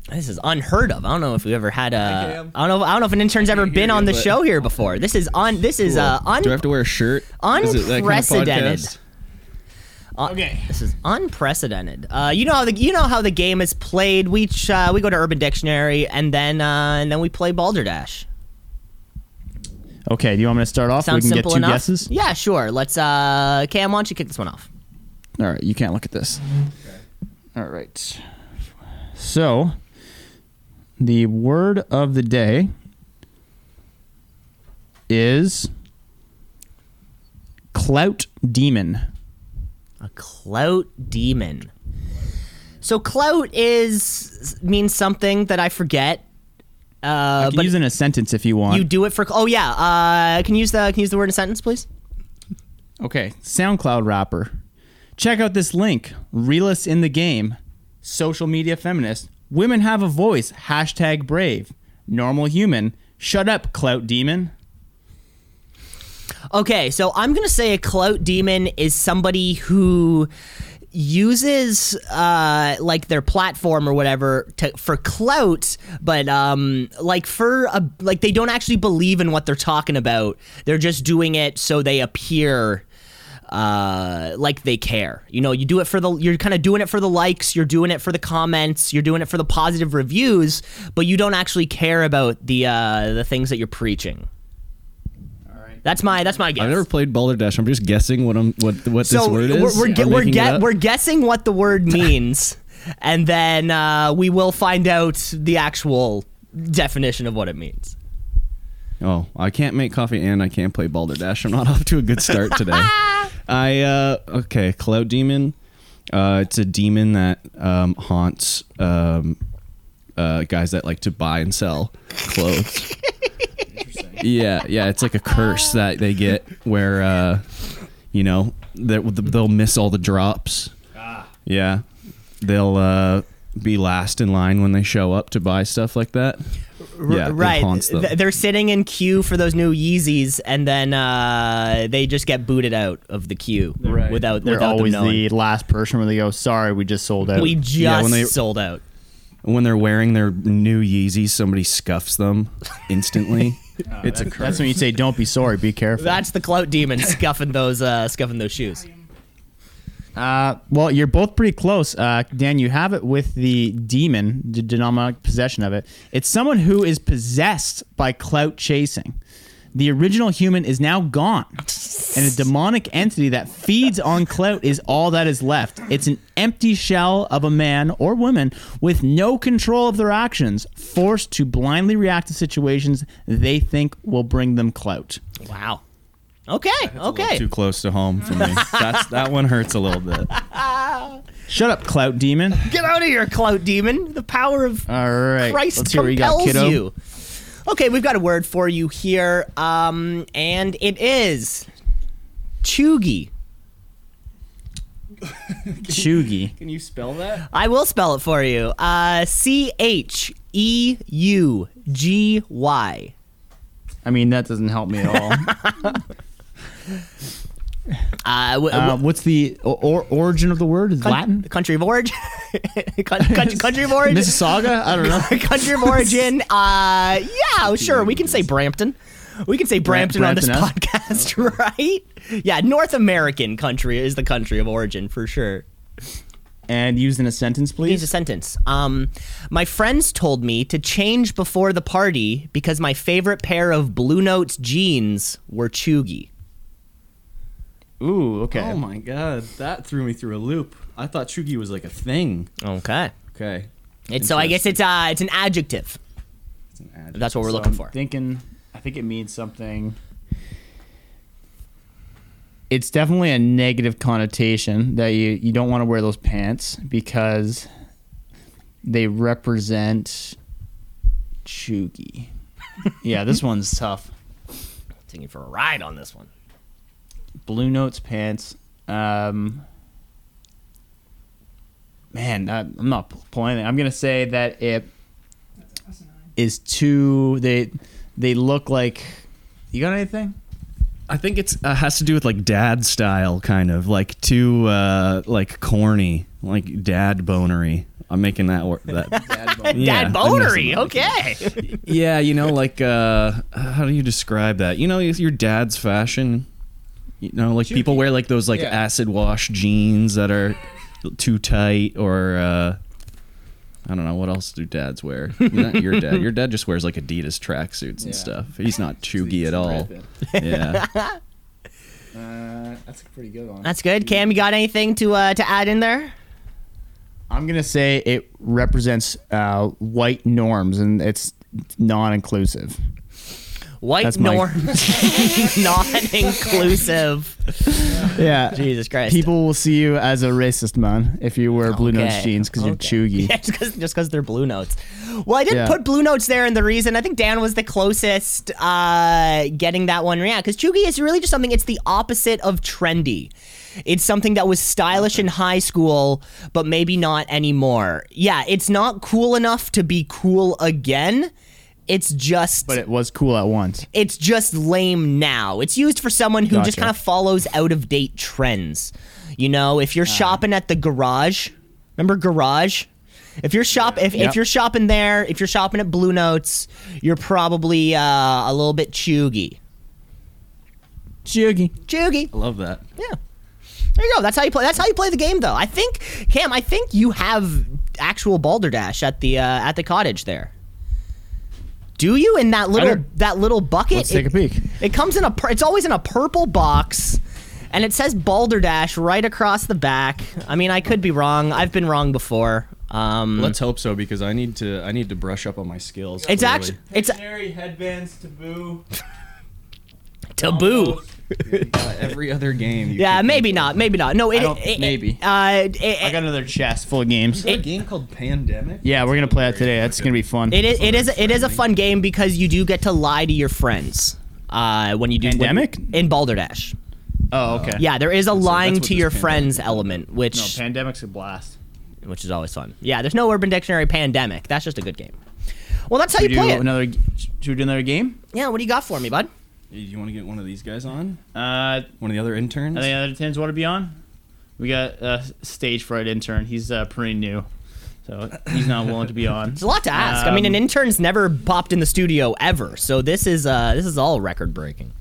This is unheard of. I don't know if we've ever had a. Cam. I don't know. I don't know if an intern's ever been on the but- show here before. This is on. This is uh un, Do I have to wear a shirt? Is it that unprecedented. podcast? Uh, Okay. This is unprecedented. Uh, you know how the you know how the game is played. We ch- uh, we go to Urban Dictionary and then uh, and then we play Balderdash. Okay, do you want me to start off? Sounds we can simple get two enough. guesses. Yeah, sure. Let's. uh Cam, why don't you kick this one off? All right, you can't look at this. Okay. All right. So, the word of the day is clout demon. A clout demon. So clout is means something that I forget. Uh, I can use it in a sentence if you want. you do it for. Oh yeah. Uh, can you use the can you use the word in a sentence, please? Okay, SoundCloud rapper. Check out this link. Realist in the game. Social media feminist. Women have a voice. Hashtag brave. Normal human. Shut up, clout demon. Okay, so I'm gonna say a clout demon is somebody who uses uh like their platform or whatever to for clout but um like for a like they don't actually believe in what they're talking about they're just doing it so they appear uh like they care you know you do it for the you're kind of doing it for the likes you're doing it for the comments you're doing it for the positive reviews but you don't actually care about the uh the things that you're preaching that's my that's my guess I've never played Balderdash. I'm just guessing what I'm what what this word is. we're we're, ge- we're, ge- we're guessing what the word means, and then uh, we will find out the actual definition of what it means. Oh, I can't make coffee and I can't play Balderdash. I'm not off to a good start today. I uh okay, Cloud Demon. Uh it's a demon that um haunts um uh guys that like to buy and sell clothes. yeah, yeah, it's like a curse that they get where uh you know, they- they'll miss all the drops. Yeah. They'll uh be last in line when they show up to buy stuff like that. Yeah, it right. haunts them. Th- They're sitting in queue for those new Yeezys, and then uh, they just get booted out of the queue Right. without They're without them always knowing. the last person where they go, sorry, we just sold out. we just Yeah, when they- sold out. when they're wearing their new Yeezys, somebody scuffs them instantly. it's a curse. That's when you say, don't be sorry, be careful. That's the clout demon scuffing those uh, scuffing those shoes. Uh, well, you're both pretty close. Uh, Dan, you have it with the demon, the demonic possession of it. It's someone who is possessed by clout chasing. The original human is now gone, and a demonic entity that feeds on clout is all that is left. It's an empty shell of a man or woman with no control of their actions, forced to blindly react to situations they think will bring them clout. Wow. Okay. A little Okay. too close to home for me. That's that one hurts a little bit. Shut up, clout demon. Get out of here, clout demon. The power of All right. Christ Let's hear what you got, compels kiddo. you. Okay, we've got a word for you here, um, and it is cheugy. Cheugy. Can you spell that? I will spell it for you. Uh, C H E U G Y. I mean, that doesn't help me at all. Uh, uh, what's the or, or- origin of the word? Is Latin? country of origin. Coun- country, country of origin. Mississauga? I don't know. country of origin. Uh, yeah, sure. We can say Brampton. We can say Brampton, on this Brampton, podcast, right? Yeah, North American country is the country of origin for sure. and used in a sentence, please. Use a sentence. Um, my friends told me to change before the party because my favorite pair of Blue Notes jeans were cheugy. Ooh, okay. Oh my god, that threw me through a loop. I thought Cheugy was like a thing. Okay. Okay. It's, so I guess it's uh, it's an adjective. It's an adjective. that's what we're So looking I'm for. Thinking, I think it means something. It's definitely a negative connotation that you you don't want to wear those pants because they represent cheugy. yeah, this one's tough. Taking you for a ride on this one. Blue Notes pants. Um, man, I'm not pu- pulling. I'm gonna say that it is too. They they look like. You got anything? I think it's uh, has to do with like dad style, kind of like too uh, like corny, like dad bonery. I'm making that work. that. Yeah, Dad I'm messing bonery. Okay. Yeah, you know, like uh, how do you describe that? You know, your dad's fashion. You know, like people wear like those like Yeah. acid wash jeans that are too tight, or uh, I don't know what else do dads wear. Not your dad. Your dad just wears like Adidas tracksuits and Yeah. stuff. He's not cheugy at all. Yeah. Uh, that's a pretty good one. That's good. Cam, you got anything to uh, to add in there? I'm gonna say it represents uh, white norms and it's non-inclusive. White That's my- norms, non-inclusive. Yeah. Jesus Christ. People will see you as a racist man if you wear blue notes Okay. jeans because Okay. you're cheugy. Yeah, just because they're blue notes. Well, I didn't Yeah. put blue notes there, and the reason I think Dan was the closest uh, getting that one. Yeah, because chuggy is really just something. It's the opposite of trendy. It's something that was stylish in high school, but maybe not anymore. Yeah, it's not cool enough to be cool again. It's just But it was cool at once. it's just lame now. It's used for someone who just Gotcha. kind of follows out of date trends. You know, if you're shopping at the garage, remember garage? If you're shop if, if Yep. you're shopping there, if you're shopping at Blue Notes, you're probably uh, a little bit cheugy. Cheugy. Cheugy. I love that. Yeah. There you go. That's how you play. That's how you play the game, though. I think, Cam. I think you have actual balderdash at the uh, at the cottage there. Do you in that little that little bucket? Let's take a peek. It comes in a. It's always in a purple box, and it says Balderdash right across the back. I mean, I could be wrong. I've been wrong before. Um, Let's hope so because I need to I need to brush up on my skills. it's clearly. actually it's headbands, taboo. taboo. Uh, every other game. You Yeah, maybe not. of. Maybe not. No, it, don't- it- maybe. Uh, it, I got another chest full of games. Is there a game called Pandemic? Yeah, we're gonna play that today. That's gonna be fun. It is. It is. It is a fun game because you do get to lie to your friends. Uh, when you do when- Pandemic? in Balderdash. oh, okay. Yeah, there is a lying what to this your pandemic friends is. element, which No, pandemic's a blast. which is always fun. Yeah, there's no Urban Dictionary pandemic. That's just a good game. Well, that's how Should you we play do it. another? Should we do another game? Yeah, what do you got for me, bud? Hey, you want to get one of these guys on? Uh, One of the other interns? Are the other interns want to be on? We got a stage fright intern. He's uh, pretty new, so he's not willing to be on. It's a lot to ask. I mean, an Um, intern's never popped in the studio ever, so this is uh this is all record breaking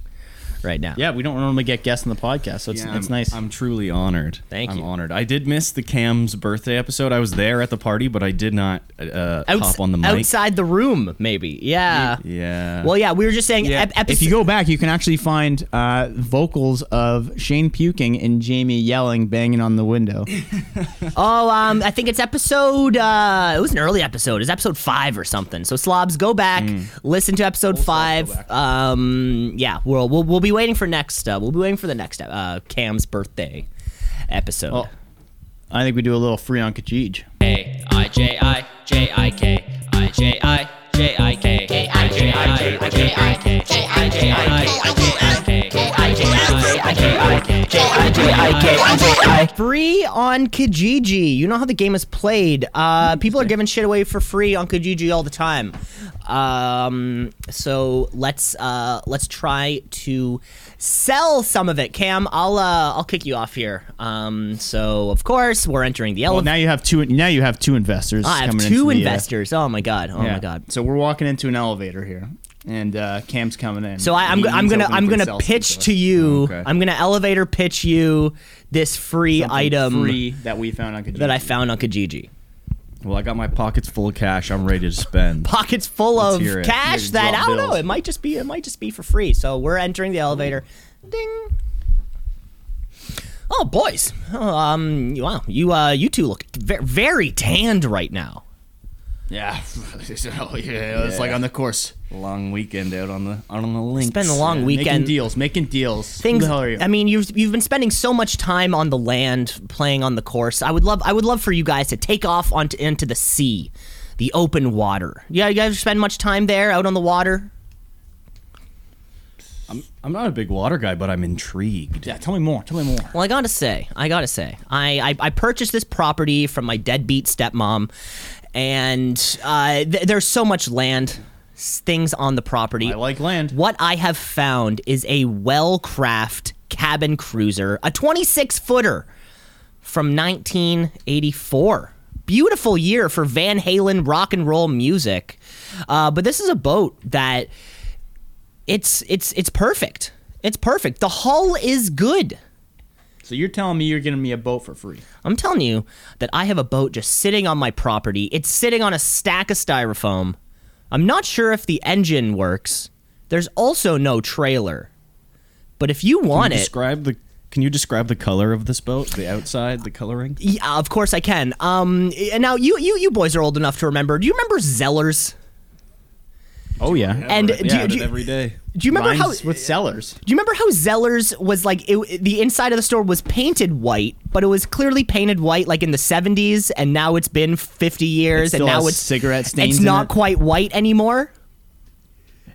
right now. Yeah, we don't normally get guests on the podcast, so it's, Yeah, it's I'm, nice. I'm truly honored. Thank I'm you. honored. I did miss the Cam's birthday episode. I was there at the party, but I did not uh, Outs- hop on the mic. outside the room, maybe. Yeah. Yeah. Well, yeah, we were just saying. ep- if you go back, you can actually find uh, vocals of Shane puking and Jamie yelling, banging on the window. Oh, um, I think it's episode. Uh, it was an early episode. It's episode five or something. So slobs, go back, Mm. listen to episode five. Um, yeah, we'll, we'll we'll be waiting for next. Uh, we'll be waiting for the next uh, Cam's birthday episode. Well, I think we do a little free on Kijij. A I J I J I K I J I J I K K I J I J I J I K J I J I J I J I K K I J I J I K J I J I K I J I Free on Kijiji. You know how the game is played. Uh, people are giving shit away for free on Kijiji all the time. Um, so let's uh, let's try to sell some of it. Cam, I'll uh, I'll kick you off here. Um, so of course we're entering the Well, elevator. now you have two. Now you have two investors. I have coming two into the, uh, investors. oh my god. Oh yeah. my god. So we're walking into an elevator here, and uh, Cam's coming in. So I, I'm, I'm gonna I'm gonna pitch to you. Okay. I'm gonna elevator pitch you this free Something item free that we found on Kijiji. that I found on Kijiji. Well, I got my pockets full of cash. I'm ready to spend. Pockets full Let's of cash that I don't know. It might just be it might just be for free. So we're entering the elevator. Ding. Oh boys, Oh, um, wow, you uh, you two look ve- very tanned right now. Yeah. oh, yeah. It's like on the course. Long weekend out on the on the links. It's a long weekend. Making weekend. deals. Making deals. things the hell are you? I mean you've you've been spending so much time on the land playing on the course. I would love I would love for you guys to take off onto into the sea, the open water. Yeah, you guys spend much time there out on the water? I'm, I'm not a big water guy, but I'm intrigued. yeah. Tell me more. Tell me more. Well, I gotta say, I gotta say, I I, I purchased this property from my deadbeat stepmom, and uh, th- there's so much land, things on the property. I like land. What I have found is a well crafted cabin cruiser, a 26 footer from 1984. Beautiful year for Van Halen rock and roll music. Uh, but this is a boat that it's it's it's perfect. It's perfect. The hull is good. So you're telling me you're getting me a boat for free? I'm telling you that I have a boat just sitting on my property. It's sitting on a stack of styrofoam. I'm not sure if the engine works. There's also no trailer. But if you Can want you it, describe the Can you describe the color of this boat? The outside, the coloring. yeah, of course I can. Um, and now you you you boys are old enough to remember. Do you remember Zellers? Oh yeah. And yeah, do, do, every day. Do you remember how? With sellers? Do you remember how Zellers was like it, the inside of the store was painted white, but it was clearly painted white like in the 70s, and now it's been 50 years, It and now it's cigarette stains It's not it? quite white anymore.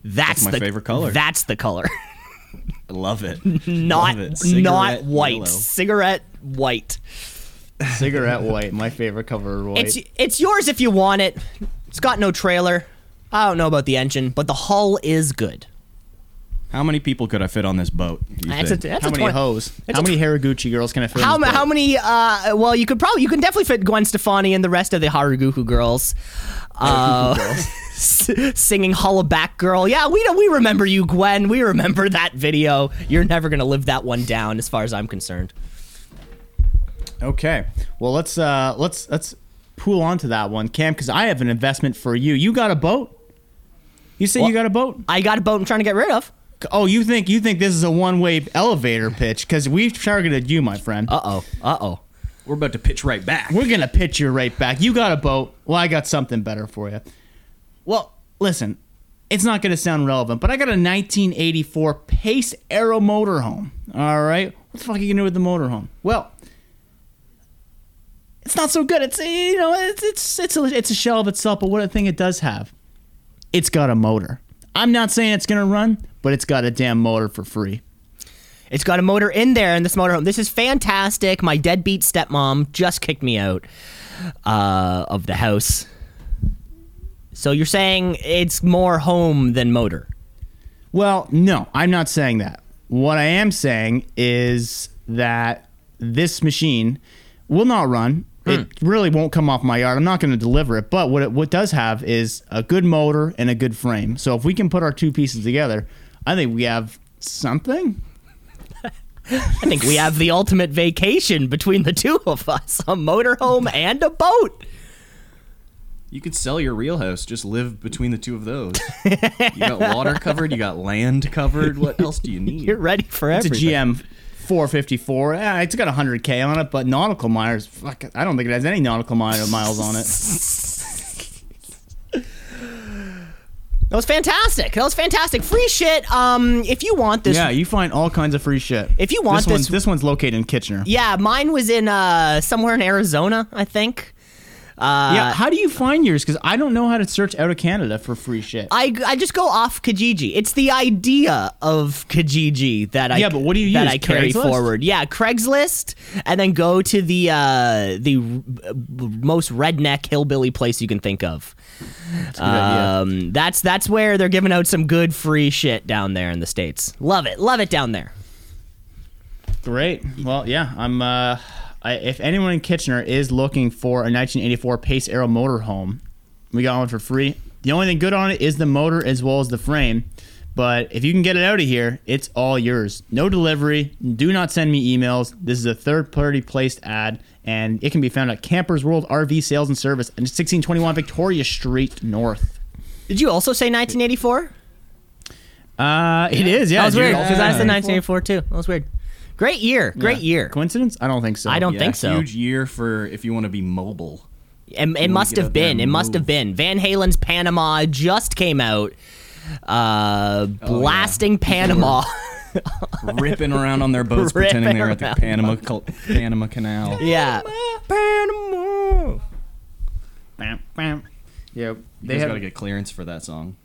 That's, my the favorite color. That's the color, I love it. not Love it. not white. yellow. Cigarette white. Cigarette white. My favorite cover white. It's it's yours if you want it. It's got no trailer. I don't know about the engine, but the hull is good. How many people could I fit on this boat? do you That's a, think? that's how a many 20 hoes? it's How a many Harajuku girls can I fit? How, in this ma- how many? Uh, well, you could probably you can definitely fit Gwen Stefani and the rest of the Harajuku girls. Uh, s- singing Hollaback Girl. Yeah, we don't, we remember you, Gwen. We remember that video. You're never gonna live that one down, as far as I'm concerned. Okay. Well, let's uh let's let's pool onto that one, Cam, because I have an investment for you. You got a boat? You say Well- you got a boat? I got a boat I'm trying to get rid of. Oh, you think you think this is a one-way elevator pitch? Because we've targeted you, my friend. Uh oh. Uh oh. We're about to pitch right back. We're gonna pitch you right back. You got a boat. Well, I got something better for you. Well, listen, it's not gonna sound relevant, but I got a 1984 Pace Arrow motorhome. All right, what the fuck are you gonna do with the motorhome? Well, it's not so good. It's you know, it's it's it's a, it's a shell of itself. But what a thing it does have, it's got a motor. I'm not saying it's gonna run, but it's got a damn motor for free. It's got a motor in there in this motorhome. This is fantastic. My deadbeat stepmom just kicked me out uh, of the house. So you're saying it's more home than motor? Well, no, I'm not saying that. What I am saying is that this machine will not run. It hmm. really won't come off my yard. I'm not going to deliver it. But what it what does have is a good motor and a good frame. So if we can put our two pieces together, I think we have something. I think we have the ultimate vacation between the two of us a motorhome and a boat. You could sell your real house. Just live between the two of those. you got water covered. You got land covered. What else do you need? You're ready for It's a. GM 454. Yeah, it's got 100k on it, but nautical miles. Fuck, I don't think it has any nautical miles on it. That was fantastic. That was fantastic. Free shit. Um, if you want this, Yeah, you find all kinds of free shit. If you want this, this- one's, this one's located in Kitchener. yeah, mine was in uh somewhere in Arizona, I think. Uh, yeah, how do you find yours? Because I don't know how to search out of Canada for free shit. I, I just go off Kijiji. It's the idea of Kijiji that I Yeah, but what do you that use? I carry Craigslist? forward. Yeah, Craigslist, and then go to the uh, the most redneck hillbilly place you can think of. Idea. Um, that's that's where they're giving out some good free shit down there in the states. Love it, love it down there. Great. Well, yeah, I'm. Uh, I, if anyone in Kitchener is looking for a 1984 Pace Arrow motorhome, we got one for free. The only thing good on it is the motor as well as the frame. But if you can get it out of here, it's all yours. No delivery. Do not send me emails. This is a third party placed ad, and it can be found at Campers World RV Sales and Service at 1621 Victoria Street North. Did you also say 1984? Uh, it is. Yeah, that was weird because I said 1984 too. That was weird. Great year, great Yeah. year. Coincidence? I don't think so. I don't Yeah, think so. Huge year for if you want to be mobile. It, it must get have out there been. and It must move. have been. Van Halen's Panama just came out. Uh, blasting Panama. Ripping around on their boats, pretending they're at the around. Panama Cal- Panama Canal. yeah. Panama. Bam, bam. Yeah, You they guys have. gotta get clearance for that song.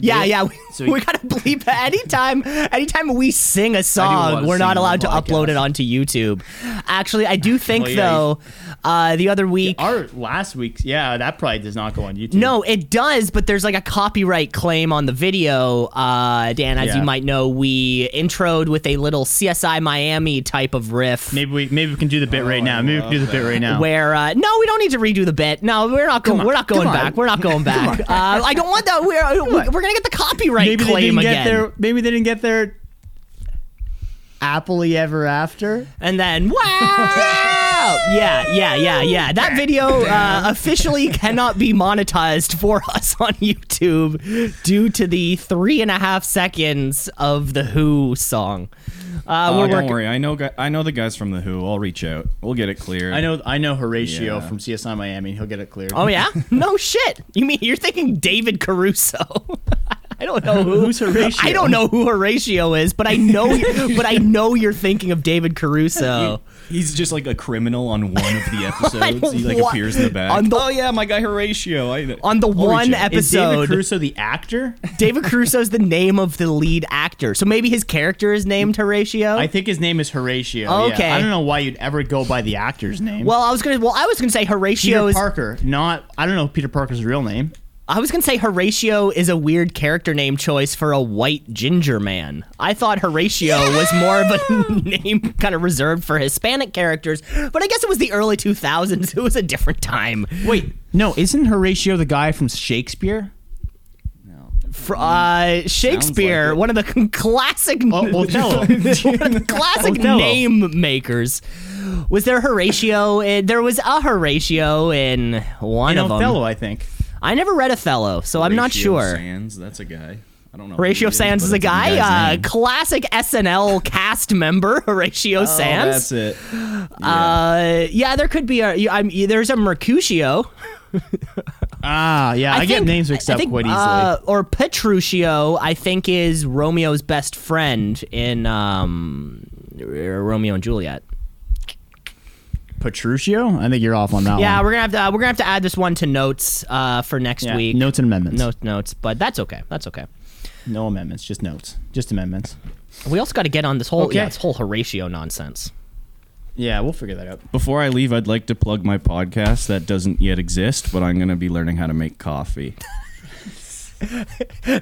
Yeah, yeah. We, So we you- gotta bleep that. Anytime, anytime we sing a song, we're not allowed the to upload it onto YouTube. Actually, I do think Well, yeah, though, uh, the other week. Our last week's, yeah, that probably does not go on YouTube. No, it does, but there's like a copyright claim on the video. Uh, Dan, as Yeah. you might know, we introed with a little CSI Miami type of riff. maybe we maybe we can do the bit right now. Maybe we can do the bit right now. Where uh, no, we don't need to redo the bit. No, we're not going. We're not come going on. back. We're not going back. Uh, I don't want that. We're we're, we're gonna get the copyright maybe they claim didn't again. get their maybe they didn't get their happily ever after. And then wow, yeah, yeah, yeah, yeah. That video uh, officially cannot be monetized for us on YouTube due to the three and a half seconds of the Who song. Uh, Oh, we're don't working- worry. I know. gu- I know the guys from the Who. I'll reach out. We'll get it cleared. I know I know Horatio Yeah. from CSI Miami. He'll get it cleared. Oh yeah, no shit. You mean you're thinking David Caruso? I don't know who, Who's Horatio? I don't know who Horatio is, but I know, but I know you're thinking of David Caruso. He's just like a criminal on one of the episodes. he like What? appears in the back. On the- oh yeah, my guy Horatio. I, On the one out. Is David episode, Caruso the actor? David Caruso is the name of the lead actor, so maybe his character is named Horatio. I think his name is Horatio. yeah. Okay. I don't know why you'd ever go by the actor's name. well, I was gonna. Well, I was gonna say Horatio Peter is. Parker, not I don't know Peter Parker's real name. I was gonna say Horatio is a weird character name choice for a white ginger man. I thought Horatio was more of a name kind of reserved for Hispanic characters, but I guess it was the early 2000s. It was a different time. Wait, no, isn't Horatio the guy from Shakespeare? Fr- uh, Shakespeare, like one of the classic, Oh, Othello. one the classic Othello. name makers. Was there Horatio? In, there was a Horatio in one In of them. Othello, I think. I never read Othello, so I'm not Horatio sure. Sanz, that's a guy. I don't know. Horatio Sanz is a guy, uh, classic SNL cast member, Horatio Oh, Sanz. that's it. Uh, yeah, there could be a. I'm, there's a Mercutio. Ah, yeah, I, get think- names mixed I up think, quite easily. Uh, or Petruchio, I think, is Romeo's best friend in um, Romeo and Juliet. Petruchio? I think you're off on that Yeah, one. we're gonna have to uh, we're gonna have to add this one to notes uh, for next Yeah, week. Notes and amendments. Notes, notes, but that's okay. That's okay. No amendments, just notes. Just amendments. We also got to get on this whole Okay. yeah, this whole Horatio nonsense. Yeah, we'll figure that out. Before I leave, I'd like to plug my podcast that doesn't yet exist, but I'm going to be learning how to make coffee.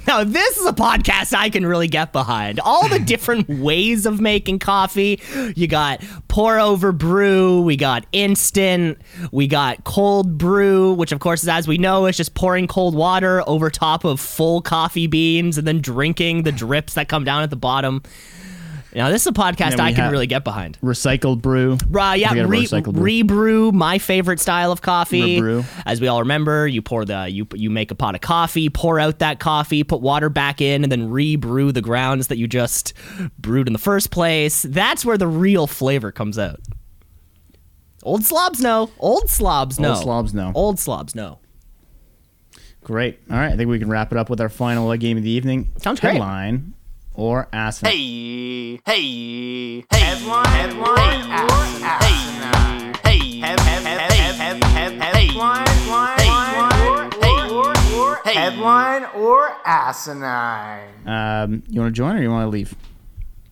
Now, this is a podcast I can really get behind. All the different ways of making coffee. You got pour over brew, we got instant, we got cold brew, which, of course, is, as we know, is just pouring cold water over top of full coffee beans and then drinking the drips that come down at the bottom. Now, this is a podcast I can really get behind. Recycled brew. Uh, yeah, re-brew rebrew, my favorite style of coffee. Rebrew. As we all remember, you pour the you you make a pot of coffee, pour out that coffee, put water back in, and then rebrew the grounds that you just brewed in the first place. That's where the real flavor comes out. Old slobs know. Old slobs know. Old slobs know. Old slobs know. Great. All right. I think we can wrap it up with our final uh, game of the evening. Sounds great. Headline or asinine. Hey, hey, hey, headline, headline, hey, hey, head, head, head, head, head, head, headline, headline, or, hey, headline or asinine. Um, you want to join or you want to leave?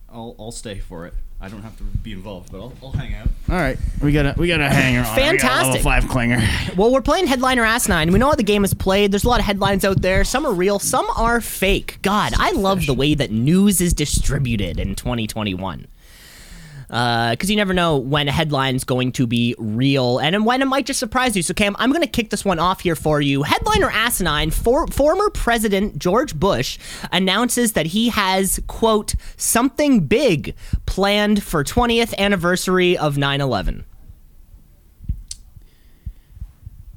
I'll I'll stay for it. I don't have to be involved, but I'll, I'll hang out. All right. We got a we got a hanger on. it. We got a Fantastic. level five clinger. Well, we're playing Headliner or Asinine. We know how the game is played. There's a lot of headlines out there. Some are real, some are fake. God, I love the way that news is distributed in 2021. Because you never know when a headline's going to be real and when it might just surprise you. So, Cam, I'm going to kick this one off here for you. Headline or Asinine, for, former President George Bush announces that he has, quote, something big planned for 20th anniversary of 9 11.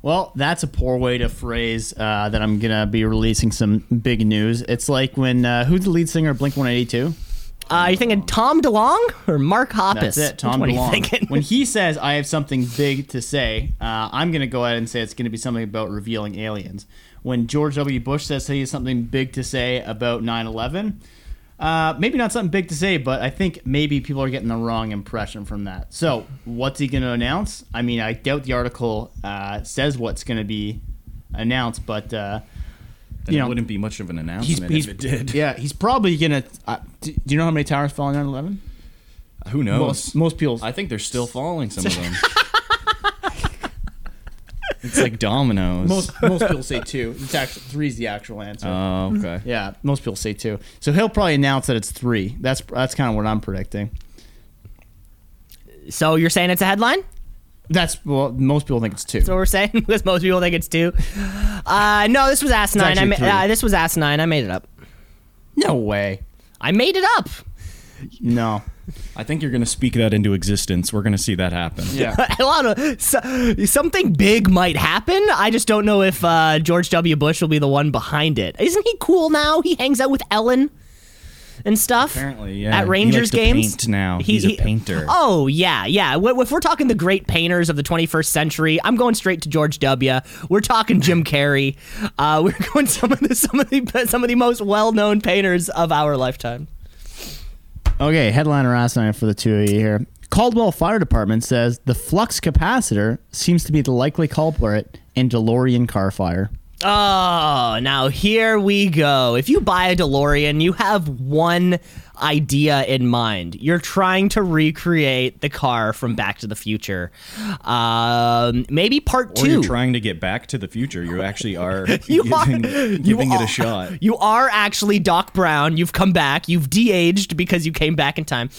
Well, that's a poor way to phrase uh, that I'm gonna be releasing some big news. It's like when uh, who's the lead singer of Blink 182? Uh, you thinking Tom DeLonge or Mark Hoppus? That's it, Tom Which one are you DeLonge. thinking? when he says, "I have something big to say," uh, I'm going to go ahead and say it's going to be something about revealing aliens. When George W. Bush says he has something big to say about 9/11, uh, maybe not something big to say, but I think maybe people are getting the wrong impression from that. So, what's he going to announce? I mean, I doubt the article uh, says what's going to be announced, but. Then You it wouldn't be much of an announcement he's, if it did. Yeah, he's probably gonna. Uh, do, do you know how many towers fell on 9/11? Who knows? Most, most people. I think they're still falling. Some of them. it's like dominoes. most most people say two. It's actually three's the actual answer. Oh, okay. yeah, most people say two. So he'll probably announce that it's three. That's that's kind of what I'm predicting. So you're saying it's a headline? That's well, most people think it's two. That's what we're saying because most people think it's two. Uh, no, this was asinine. I ma- three. uh, this was asinine. I made it up. no way. I made it up. No. I think you're going to speak that into existence. We're going to see that happen. Yeah. a lot of so, something big might happen. I just don't know if uh, George W. Bush will be the one behind it. Isn't he cool now? He hangs out with Ellen and stuff. Apparently, yeah. At Rangers to games paint now. He- He's a he- painter. Oh yeah, yeah. If we're talking the great painters of the 21st century, I'm going straight to George W. We're talking Jim Carrey. Uh, we're going some of the some of the some of the most well-known painters of our lifetime. Okay, headline or asinine for the two of you here. Caldwell Fire Department says the flux capacitor seems to be the likely culprit in DeLorean car fire. Oh, now here we go. If you buy a DeLorean, you have one idea in mind. You're trying to recreate the car from Back to the Future. Um, maybe part Or two. you're trying to get back to the future. You actually are You giving, are- giving it are- a shot. You are actually Doc Brown. You've come back. You've de-aged because you came back in time.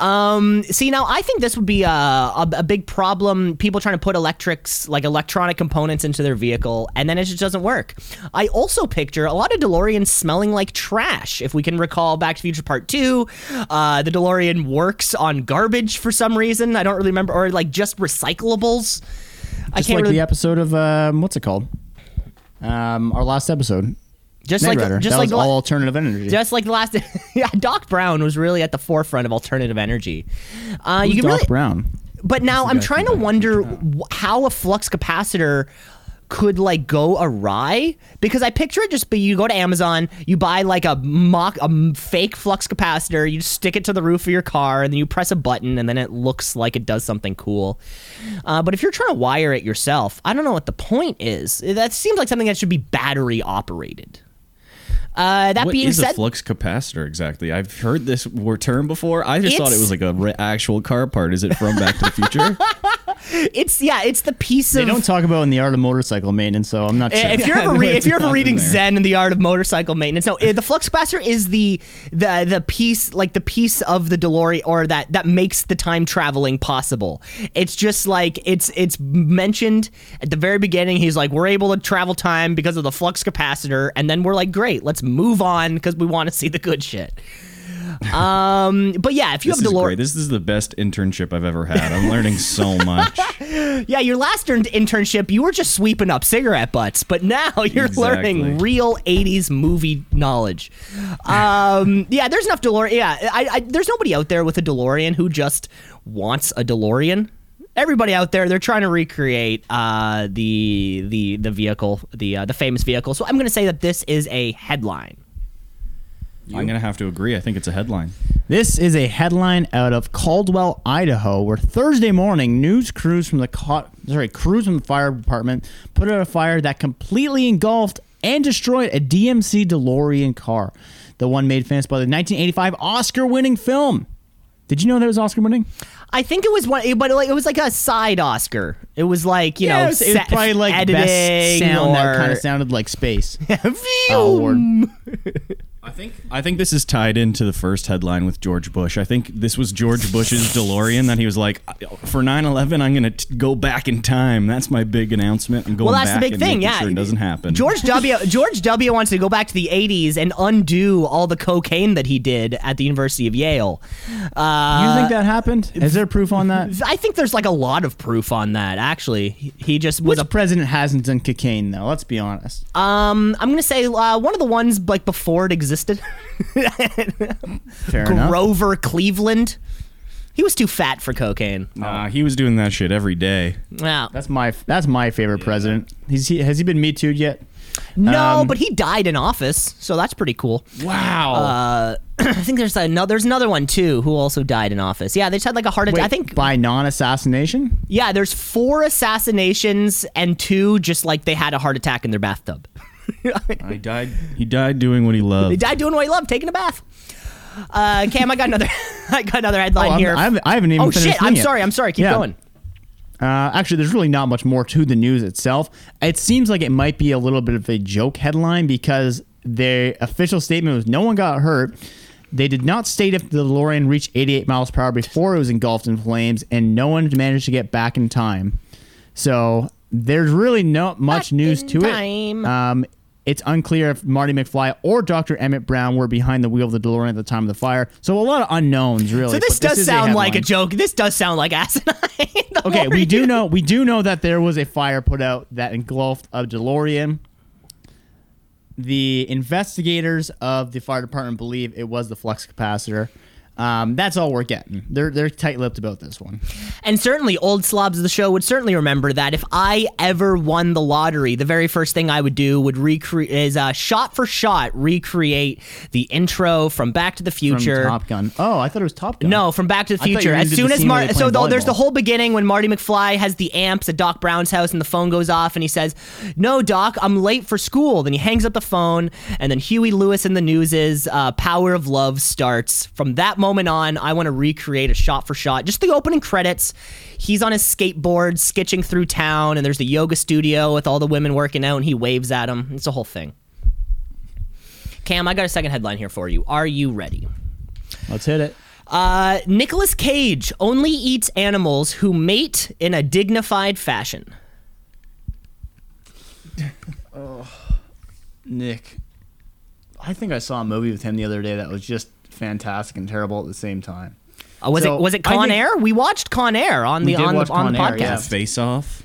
Um, see, now I think this would be a, a, a big problem. People trying to put electrics, like electronic components, into their vehicle, and then it just doesn't work. I also picture a lot of DeLoreans smelling like trash. If we can recall Back to the Future Part Two, uh, the DeLorean works on garbage for some reason. I don't really remember, or like just recyclables. I can't like really, the episode of um, what's it called? Um, our last episode. just Knight like Rider. just that like the la- all alternative energy. Just like the last, yeah, Doc Brown was really at the forefront of alternative energy. Uh, Who's you can Doc really, Brown. but now I'm trying to wonder how a flux capacitor could like go awry because I picture it just be you go to Amazon, you buy like a mock a fake flux capacitor, you stick it to the roof of your car, and then you press a button, and then it looks like it does something cool. Uh, but if you're trying to wire it yourself, I don't know what the point is. That seems like something that should be battery operated. Uh, that What being is said, a flux capacitor exactly? I've heard this word term before. I just thought it was like a re- actual car part. Is it from Back to the Future? it's yeah, it's the piece They of don't talk about in the art of motorcycle maintenance, so I'm not sure. If you're ever re- if you're ever reading there. Zen and the Art of Motorcycle Maintenance, no, eh, the flux capacitor is the the the piece like the piece of the DeLorean or that that makes the time traveling possible. It's just like it's it's mentioned at the very beginning. He's like, we're able to travel time because of the flux capacitor, and then we're like, great, let's move on because we want to see the good shit. Um, but yeah, if you This have DeLorean. This is the best internship I've ever had. I'm learning so much. Yeah, your last intern- internship, you were just sweeping up cigarette butts, but now you're learning real '80s movie knowledge. Um, yeah, there's enough DeLorean. Yeah, I, I, there's nobody out there with a DeLorean who just wants a DeLorean. Everybody out there, they're trying to recreate uh, the the the vehicle, the uh, the famous vehicle. So I'm going to say that this is a headline. I'm gonna have to agree. I think it's a headline. This is a headline out of Caldwell, Idaho, where Thursday morning news crews from the co- sorry crews from the fire department put out a fire that completely engulfed and destroyed a DMC DeLorean car, the one made famous by the 1985 Oscar-winning film. Did you know that was Oscar-winning? I think it was one, but like it was like a side Oscar. It was like you know, it was, it was probably like editing best sound that kind of sounded like space. Award. I think I think this is tied into the first headline with George Bush. I think this was George Bush's DeLorean that he was like, for 9/11, I'm gonna go back in time. That's my big announcement. I'm going Well, that's the big thing. Yeah, sure it doesn't happen. George W. George W. wants to go back to the '80s and undo all the cocaine that he did at the University of Yale. Uh, you think that happened? Is there proof on that? I think there's like a lot of proof on that. Actually, he, he just was Which a. president hasn't done cocaine though? Let's be honest. Um, I'm gonna say uh, one of the ones like before it existed. Fair enough. Grover Cleveland. He was too fat for cocaine. Nah, he was doing that shit every day. Yeah. That's my that's my favorite president. He's he, has he been Me Too yet? No, Um, but he died in office, so that's pretty cool. Wow. Uh, I think there's another. There's another one too who also died in office. Yeah, they just had like a heart attack. I think. by non-assassination. Yeah, there's four assassinations and two just like they had a heart attack in their bathtub. He died. He died doing what he loved. He died doing what he loved, taking a bath. Uh, Cam, I got another. I got another headline Oh, here. I haven't- I haven't even Oh finished shit! I'm it. sorry. I'm sorry. Keep Yeah. going. Uh, actually, there's really not much more to the news itself. It seems like it might be a little bit of a joke headline because their official statement was no one got hurt. They did not state if the DeLorean reached 88 miles per hour before it was engulfed in flames, and no one managed to get back in time. So there's really not much Back news to time. it. Um, it's unclear if Marty McFly or Dr. Emmett Brown were behind the wheel of the DeLorean at the time of the fire. So a lot of unknowns, really. So this does is sound like a joke. This does sound like asinine. Okay, we do know we do know that there was a fire put out that engulfed a DeLorean. The investigators of the fire department believe it was the flux capacitor. Um, that's all we're getting. They're they're tight-lipped about this one. And certainly, old slobs of the show would certainly remember that if I ever won the lottery, the very first thing I would do would recreate is uh, shot for shot recreate the intro from Back to the From Future. Top Gun. Oh, I thought it was Top Gun. No, from Back to the I thought you Future. As soon as Mar- so though, there's the whole beginning when Marty McFly has the amps at Doc Brown's house and the phone goes off and he says, "No, Doc, I'm late for school." Then he hangs up the phone and then Huey Lewis and the News is uh, "Power of Love" starts. From that moment on, I want to recreate a shot for shot, just the opening credits. He's on his skateboard sketching through town, and there's the yoga studio with all the women working out, and he waves at them. It's a whole thing. Cam, I got a second headline here for you. Are you ready? Let's hit it. Uh, Nicolas Cage only eats animals who mate in a dignified fashion. oh, Nick. I think I saw a movie with him the other day that was just fantastic and terrible at the same time. Uh, was So, it was it I Con think- Air? We watched Con Air on the on the, on the Con Air, yeah. podcast. Face off.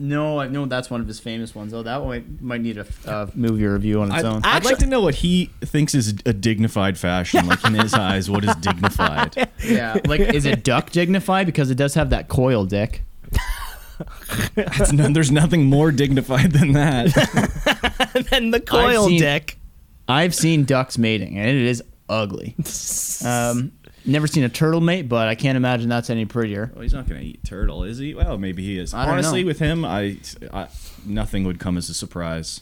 No, I know that's one of his famous ones. Oh, that one might need a uh, movie review on its I'd, own. I'd Actually- like to know what he thinks is a dignified fashion. Like in his eyes, what is dignified? Yeah, like is it duck dignified because it does have that coil dick? No, there's nothing more dignified than that. and the coil seen- dick. I've seen ducks mating and it is ugly. Um, never seen a turtle mate, but I can't imagine that's any prettier. well, he's not gonna eat turtle, is he? Well, maybe he is. I don't Honestly, know. with him, I, I nothing would come as a surprise.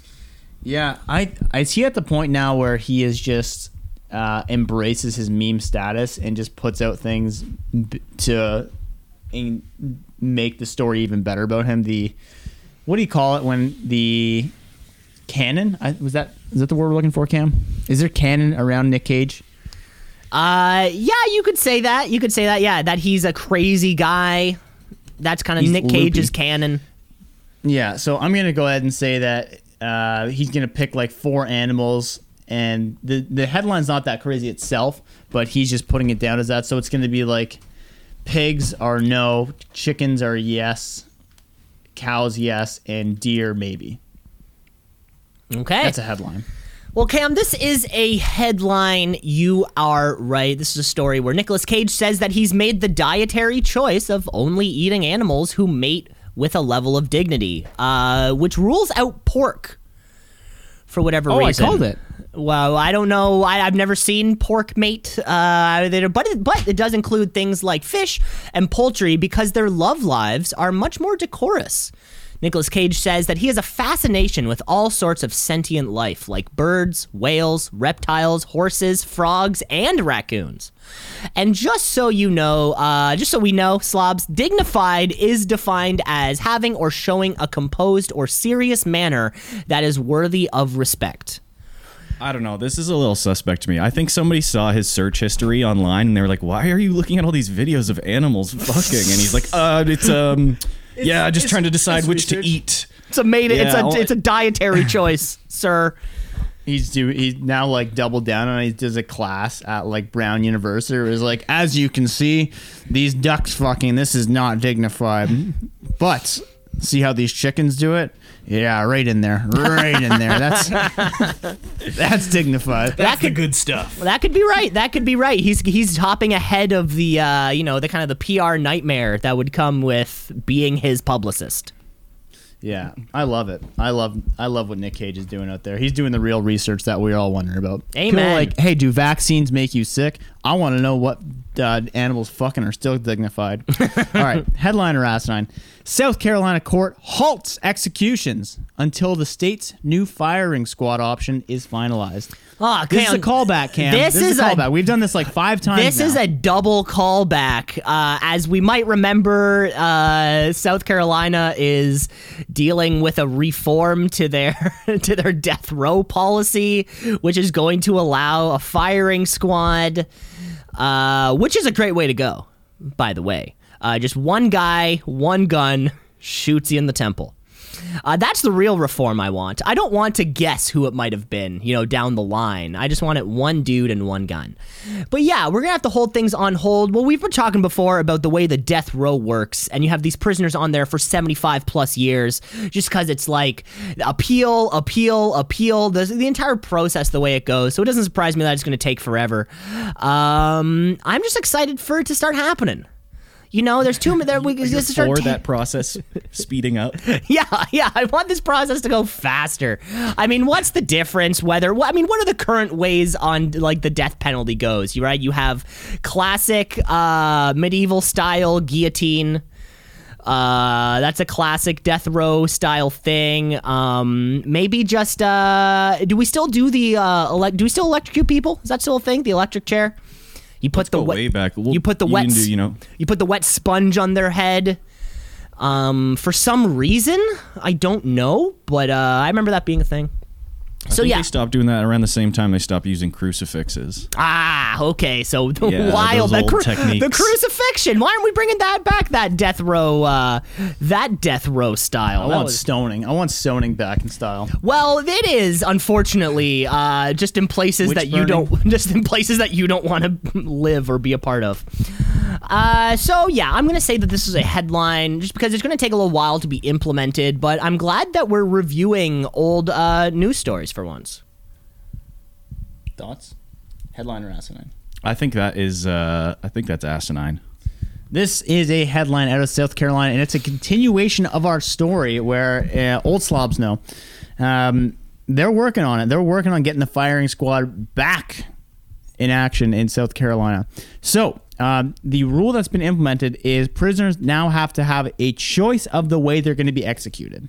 Yeah, I is he at the point now where he is just uh, embraces his meme status and just puts out things b- to in, make the story even better about him? The what do you call it when the canon? I, was that is that the word we're looking for? Cam, is there canon around Nick Cage? Uh, yeah, you could say that. You could say that. Yeah, that he's a crazy guy. That's kind of He's Nick Cage's canon. Yeah, so I'm gonna go ahead and say that uh, he's gonna pick like four animals, and the the headline's not that crazy itself, but he's just putting it down as that. So it's gonna be like pigs are no, chickens are yes, cows yes, and deer maybe. Okay, That's a headline. Well, Cam, this is a headline. You are right. This is a story where Nicolas Cage says that he's made the dietary choice of only eating animals who mate with a level of dignity, uh, which rules out pork for whatever Oh, I reason. called it. Well, I don't know. I, I've never seen pork mate, uh, but it, but it does include things like fish and poultry because their love lives are much more decorous. Nicolas Cage says that he has a fascination with all sorts of sentient life, like birds, whales, reptiles, horses, frogs, and raccoons. And just so you know, uh, just so we know, slobs, dignified is defined as having or showing a composed or serious manner that is worthy of respect. I don't know. This is a little suspect to me. I think somebody saw his search history online and they were like, "Why are you looking at all these videos of animals fucking?" And he's like, "Uh, it's um, yeah, just trying to decide it's which to eat." It's a made it's a well- it's a dietary choice, sir. He's do he's now like doubled down on. it. He does a class at like Brown University. It was like, as you can see, these ducks fucking. This is not dignified, but see how these chickens do it. Yeah, right in there, right in there. That's that's dignified. that could good stuff. that could be right. That could be right. He's he's hopping ahead of the uh, you know the kind of the PR nightmare that would come with being his publicist. Yeah, I love it. I love I love what Nick Cage is doing out there. He's doing the real research that we're all wondering about. People are Amen. like, hey, do vaccines make you sick? I want to know what uh, animals fucking are still dignified. all right, headline or asinine. South Carolina court halts executions until the state's new firing squad option is finalized. Ah, This is a Cam, callback, Cam. this This, is, is a a- callback. We've done this like five times. This is a double callback. Uh, as we might remember, uh, South Carolina is dealing with a reform to their to their death row policy, which is going to allow a firing squad, uh, which is a great way to go. By the way, uh, just one guy, one gun shoots you in the temple. Uh, that's the real reform I want. I don't want to guess who it might have been, you know, down the line. I just want it one dude and one gun. But yeah, we're gonna have to hold things on hold. Well, we've been talking before about the way the death row works, and you have these prisoners on there for 75 plus years, just because it's like appeal, appeal, appeal. The, the entire process, the way it goes. So it doesn't surprise me that it's gonna take forever. Um, I'm just excited for it to start happening. You know, there's too many. There, we You're just start for that process speeding up. yeah, yeah. I want this process to go faster. I mean, what's the difference? Whether I mean, what are the current ways on like the death penalty goes? You right? You have classic uh, medieval style guillotine. Uh, that's a classic death row style thing. Um, maybe just uh, do we still do the uh, elect? Do we still electrocute people? Is that still a thing? The electric chair. You put the wet- way back. We'll- you put the you wet. do, you know- You put the wet sponge on their head. Um, for some reason, I don't know, but uh, I remember that being a thing. So I think yeah, they stopped doing that around the same time they stopped using crucifixes. ah, okay. So the Yeah, wild, those the, old cru- techniques. the crucifixion. Why aren't we bringing that back? That death row, uh, that death row style. I That want was- stoning. I want stoning back in style. Well, it is unfortunately uh, just in places Witch that you don't, just in places that you don't want to live or be a part of. Uh, so yeah, I'm gonna say that this is a headline just because it's gonna take a little while to be implemented. But I'm glad that we're reviewing old uh, news stories for once. Thoughts? Headline or asinine? I think that is. Uh, I think that's asinine. This is a headline out of South Carolina, and it's a continuation of our story where uh, Old Slobs know. Um, they're working on it. They're working on getting the firing squad back in action in South Carolina. So, um, the rule that's been implemented is prisoners now have to have a choice of the way they're going to be executed.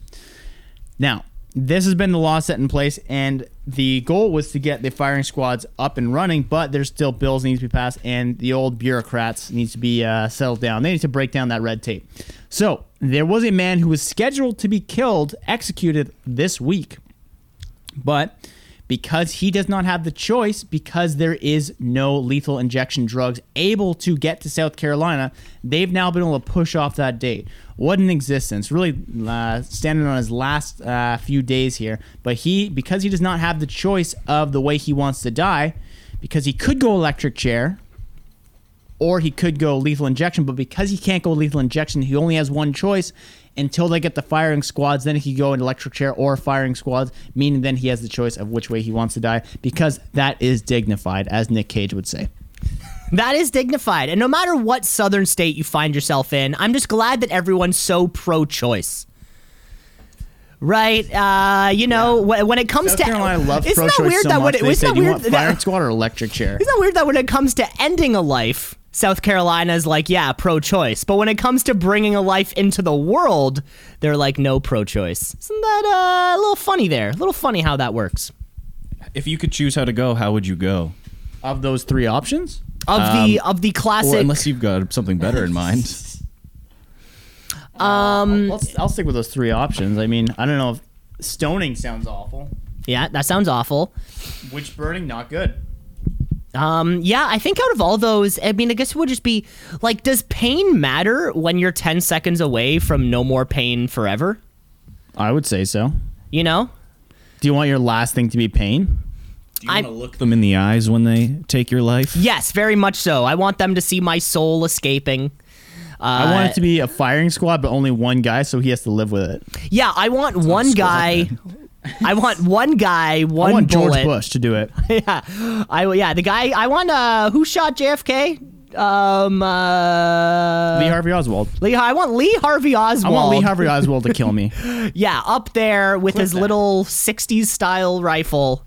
Now, this has been the law set in place, and the goal was to get the firing squads up and running, but there's still bills need to be passed, and the old bureaucrats needs to be uh, settled down. They need to break down that red tape. So there was a man who was scheduled to be killed, executed this week, but because he does not have the choice, because there is no lethal injection drugs able to get to South Carolina, they've now been able to push off that date. What an existence! Really uh, standing on his last uh, few days here, but he because he does not have the choice of the way he wants to die, because he could go electric chair, or he could go lethal injection. But because he can't go lethal injection, he only has one choice until they get the firing squads. Then he can go in electric chair or firing squads, meaning then he has the choice of which way he wants to die because that is dignified, as Nick Cage would say. That is dignified. And no matter what southern state you find yourself in, I'm just glad that everyone's so pro choice. Right? Uh, you know, wh- when it comes South to Carolina loves isn't that weird so that when it, isn't that "You weird that- firing squad or electric chair?" Isn't that weird that when it comes to ending a life, South Carolina is like, yeah, pro choice. But when it comes to bringing a life into the world, they're like, no pro choice. Isn't that uh, a little funny there? A little funny how that works. If you could choose how to go, how would you go? Of those three options, Of the of the Or classic. unless you've got something better in mind. um, I'll, I'll stick with those three options. I mean, I don't know if stoning sounds awful. yeah, that sounds awful. Witch burning, not good. Um, yeah, I think out of all those, I mean, I guess it would just be like, does pain matter when you're 10 seconds away from no more pain forever? I would say so. You know? Do you want your last thing to be pain? Do you I- want to look them in the eyes when they take your life? Yes, very much so. I want them to see my soul escaping. I want it to be a firing squad, but only one guy, so he has to live with it. Yeah, I want one guy. I want one guy, one I want bullet. George Bush to do it. yeah, I yeah the guy. I want uh who shot JFK? Um, uh, Lee Harvey Oswald. Lee. I want Lee Harvey Oswald. I want Lee Harvey Oswald to kill me. Yeah, up there with his that. little '60s style rifle.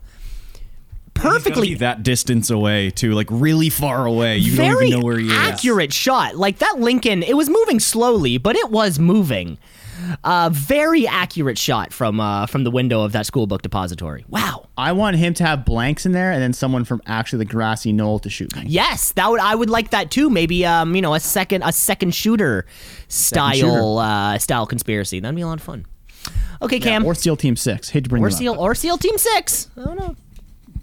He's Perfectly be that distance away too, like really far away. You don't very even know where he is. accurate shot. Like that Lincoln, it was moving slowly, but it was moving. Uh, very accurate shot from uh, from the window of that school book depository. Wow. I want him to have blanks in there, and then someone from actually the grassy knoll to shoot me. Yes, that would I would like that too. Maybe um you know a second a second shooter style shooter. uh style conspiracy. That'd be a lot of fun. Okay, Cam. Or SEAL Team Six. Hate to bring or them up. seal or seal team six. I don't know.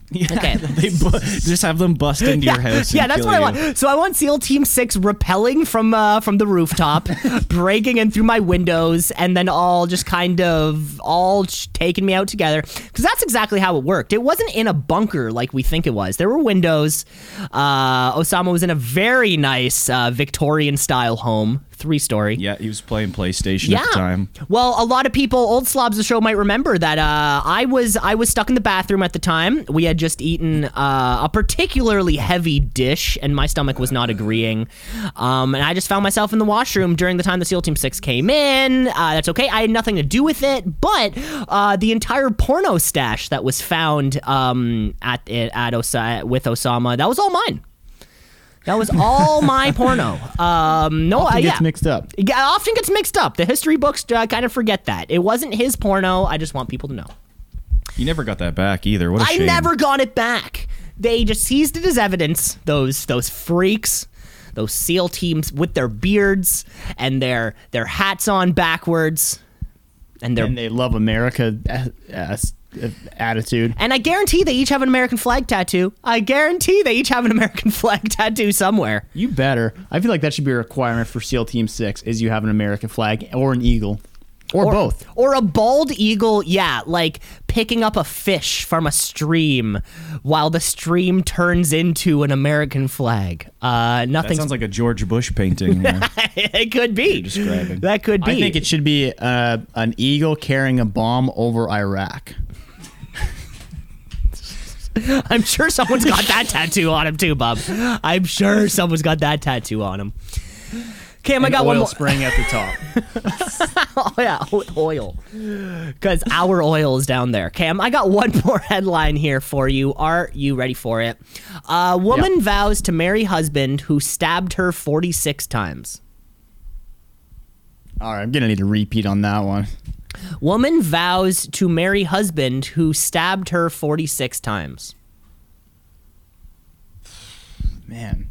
Okay. they bu- just have them bust into your house. yeah, that's what I you. want. So I want SEAL Team Six rappelling from uh, from the rooftop, breaking in through my windows, and then all just kind of all sh- taking me out together. Because that's exactly how it worked. It wasn't in a bunker like we think it was. There were windows. Uh, Osama was in a very nice uh, Victorian style home, three story. Yeah, he was playing PlayStation at the time. Well, a lot of people, old slobs of the show might remember that uh, I was I was stuck in the bathroom at the time. We had just eaten uh, a particularly heavy dish, and my stomach was not agreeing. Um, and I just found myself in the washroom during the time the SEAL Team Six came in. Uh, that's okay. I had nothing to do with it, but uh, the entire porno stash that was found um, at at Osa- with Osama that was all mine. That was all my porno. Um, no, Often I, gets mixed up. It often gets mixed up. The history books uh, kind of forget that. It wasn't his porno. I just want people to know. You never got that back either. What a I shame. never got it back. They just seized it as evidence. Those those freaks, those SEAL teams with their beards and their their hats on backwards, and their And they love America uh, uh, uh, attitude. and I guarantee they each have an American flag tattoo. I guarantee they each have an American flag tattoo somewhere. You better. I feel like that should be a requirement for SEAL Team Six: is you have an American flag or an eagle, or, both. Or a bald eagle, yeah, like picking up a fish from a stream while the stream turns into an American flag. Uh, That nothing. sounds like a George Bush painting. it could be. describing. That could be. I think it should be uh, an eagle carrying a bomb over Iraq. I'm sure someone's got that tattoo on him too, Bob. I'm sure someone's got that tattoo on him. Cam, I got one more. spring at the top. Oh yeah, with oil. Because our oil is down there. Cam, I got one more headline here for you. Are you ready for it? A woman Yep. vows to marry husband who stabbed her 46 times. All right, I'm gonna need a repeat on that one. Woman vows to marry husband who stabbed her 46 times. Man,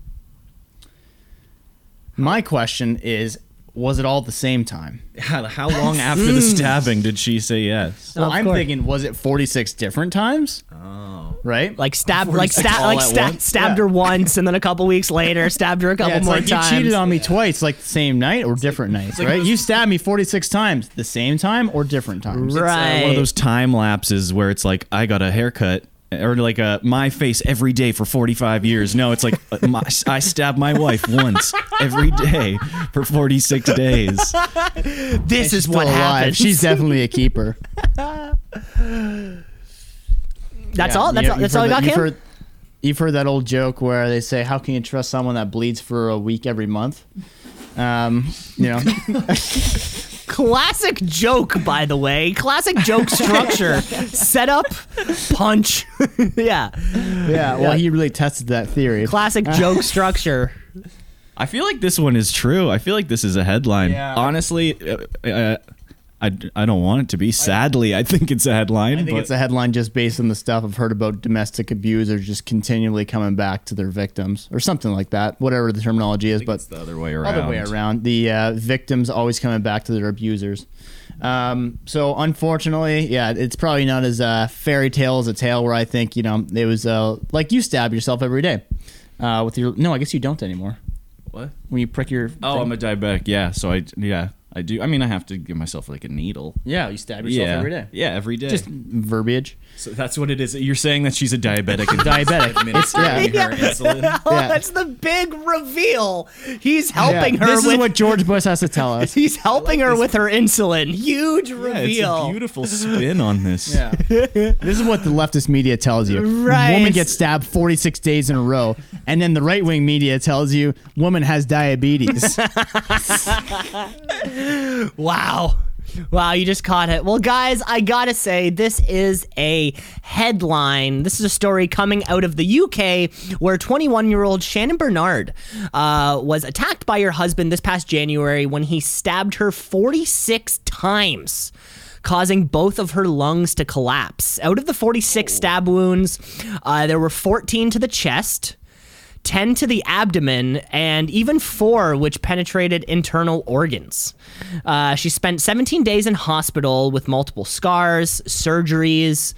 my question is: Was it all at the same time? how, how long after the hmm. stabbing did she say yes? Well, Of I'm course. thinking: Was it 46 different times? Oh, right. Like stabbed, like 46 stab, all like at sta- once? stabbed Yeah. her once, and then a couple weeks later, stabbed her a couple Yeah, more like times. you cheated on me twice, like the same night or different nights, right? You stabbed me 46 times, the same time or different times. Right. Uh, one of those time lapses where it's like I got a haircut or like a my face every day for 45 years. No, it's like uh, my, I stabbed my wife once every day for 46 days. This is Still what alive. happens. She's definitely a keeper. that's Yeah, all. That's you- all. you've That's all I heard got, that- you've heard, you've heard that old joke where they say, "How can you trust someone that bleeds for a week every month?" Um, you know, Classic joke, by the way. Classic joke structure. Setup, punch. yeah. yeah. Well, he really tested that theory. Classic joke structure. I feel like this one is true. I feel like this is a headline. Yeah. Honestly, uh, uh, I, I don't want it to be. Sadly, I think it's a headline. I think but it's a headline just based on the stuff I've heard about domestic abusers just continually coming back to their victims or something like that, whatever the terminology is. But it's the other way around. other way around. The uh, victims always coming back to their abusers. Um, so unfortunately, yeah, it's probably not as uh, fairy tale as a tale where I think you know it was uh, like you stab yourself every day uh, with your. No, I guess you don't anymore. What? When you prick your. Oh, thing. I'm a diabetic. Yeah, so I yeah I do. I mean, I have to give myself like a needle. yeah, you stab yourself yeah, every day. Yeah, every day. Just verbiage. So that's what it is. You're saying that she's a diabetic. and Diabetic. administering Yeah. her insulin. Oh, Yeah. that's the big reveal. He's helping Yeah, her This with. is what George Bush has to tell us. he's helping her with her insulin. Huge Yeah, it's reveal. a beautiful spin on this. Yeah. this is what the leftist media tells you. Right. Woman gets stabbed 46 days in a row. And then the right wing media tells you woman has diabetes. Wow. Wow, you just caught it. Well, guys, I gotta say, this is a headline. This is a story coming out of the UK where 21 year old Shannon Bernard uh, was attacked by her husband this past January when he stabbed her 46 times. Causing both of her lungs to collapse. Out of the 46 stab wounds, uh, there were 14 to the chest, 10 to the abdomen, and even four which penetrated internal organs. Uh, she spent 17 days in hospital with multiple scars, surgeries.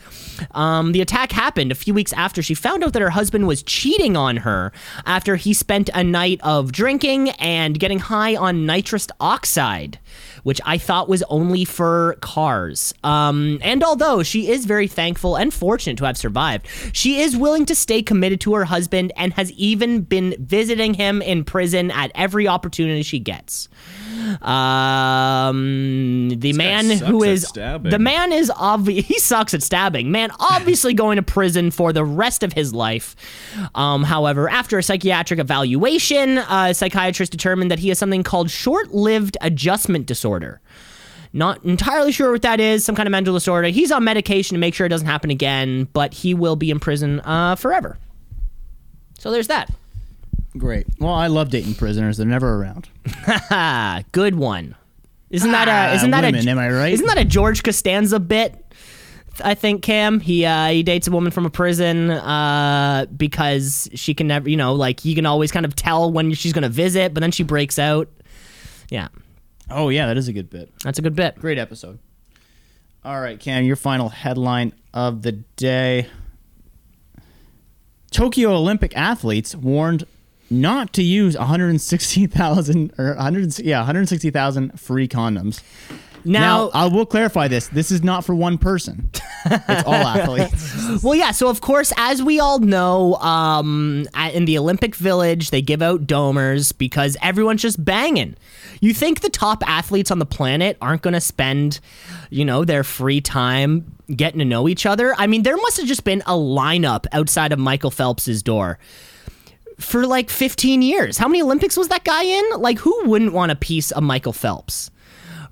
Um, the attack happened a few weeks after she found out that her husband was cheating on her after he spent a night of drinking and getting high on nitrous oxide. Which I thought was only for cars. Um, and although she is very thankful and fortunate to have survived, she is willing to stay committed to her husband and has even been visiting him in prison at every opportunity she gets. Um, the man sucks who is stabbing. the man is obvious. He sucks at stabbing. Man, obviously going to prison for the rest of his life. Um, however, after a psychiatric evaluation, a psychiatrist determined that he has something called short-lived adjustment disorder. Not entirely sure what that is. Some kind of mental disorder. He's on medication to make sure it doesn't happen again, but he will be in prison uh, forever. So there's that. Great. Well, I love dating prisoners. They're never around. Good one. Isn't that a? Ah, Isn't that women, a? am I right? Isn't that a George Costanza bit? I think Cam he uh, he dates a woman from a prison uh, because she can never you know like you can always kind of tell when she's gonna visit, but then she breaks out. Yeah, Oh, yeah, that is a good bit. that's a good bit. Great episode. All right, Cam, your final headline of the day. Tokyo Olympic athletes warned not to use 160,000 or 100 yeah, 160,000 free condoms. Now, Now, I will clarify this. This is not for one person. It's all athletes. well, yeah. So of course, as we all know, um, at, in the Olympic Village, they give out domers because everyone's just banging. You think the top athletes on the planet aren't going to spend, you know, their free time getting to know each other? I mean, there must have just been a lineup outside of Michael Phelps's door for like 15 years. How many Olympics was that guy in? Like, who wouldn't want a piece of Michael Phelps?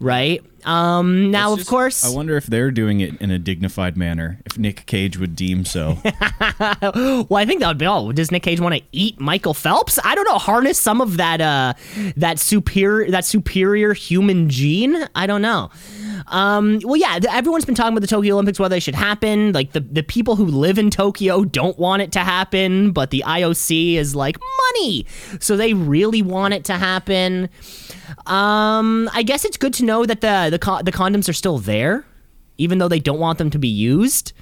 Right. Um, now, It's of course, I wonder if they're doing it in a dignified manner. If Nick Cage would deem so. Well, I think that would be all. Does Nick Cage want to eat Michael Phelps? I don't know. Harness some of that uh that superior that superior human gene. I don't know. Um, well, yeah, everyone's been talking about the Tokyo Olympics, whether they should happen. Like the the people who live in Tokyo don't want it to happen, but the IOC is like money, so they really want it to happen. Um, I guess it's good to know that the the co- the condoms are still there, even though they don't want them to be used.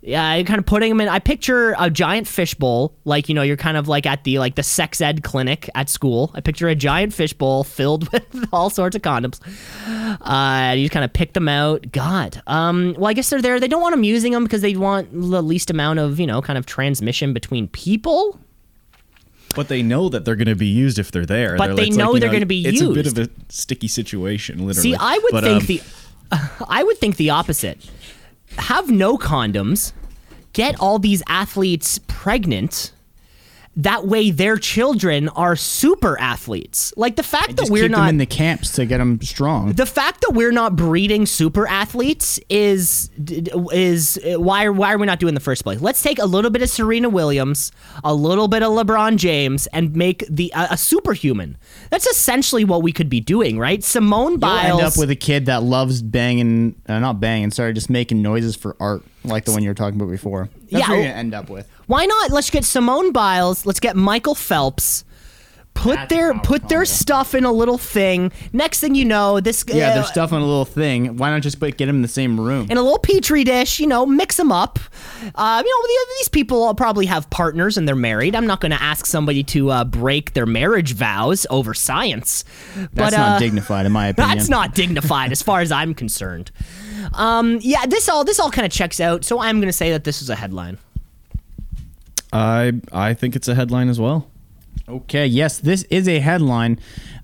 Yeah, I kind of putting them in. I picture a giant fishbowl, like you know, you're kind of like at the like the sex ed clinic at school. I picture a giant fishbowl filled with all sorts of condoms. Uh, you just kind of pick them out. God, um, well, I guess they're there. They don't want them using them because they want the least amount of you know kind of transmission between people. But they know that they're going to be used if they're there. But They're they know you they're gonna be It's a bit of a sticky situation, literally. See, I would But, think um, the I would think the opposite. Have no condoms, get all these athletes pregnant. That way their children are super athletes. Like the fact that we're keep not them in the camps to get them strong. the fact that we're not breeding super athletes is is why are, why are we not doing the first place? Let's take a little bit of Serena Williams, a little bit of LeBron James, and make the a, a superhuman. That's essentially what we could be doing, right? Simone You'll Biles. end up with a kid that loves banging, uh, not banging, sorry, just making noises for art, like the one you were talking about before. That's Yeah, what you're gonna end up with. Why not? Let's get Simone Biles. Let's get Michael Phelps. Put That's their power put their stuff in a little thing. Next thing you know, this Yeah, uh, their stuff in a little thing. Why not just put, get them in the same room? in a little petri dish. You know, mix them up. Uh, you know, the- these people probably have partners and they're married. I'm not going to ask somebody to uh, break their marriage vows over science. That's but, not uh, dignified, in my opinion. That's not dignified as far as I'm concerned. Um, yeah, this all this all kind of checks out. So I'm going to say that this is a headline. I I think it's a headline as well. Okay, yes, this is a headline,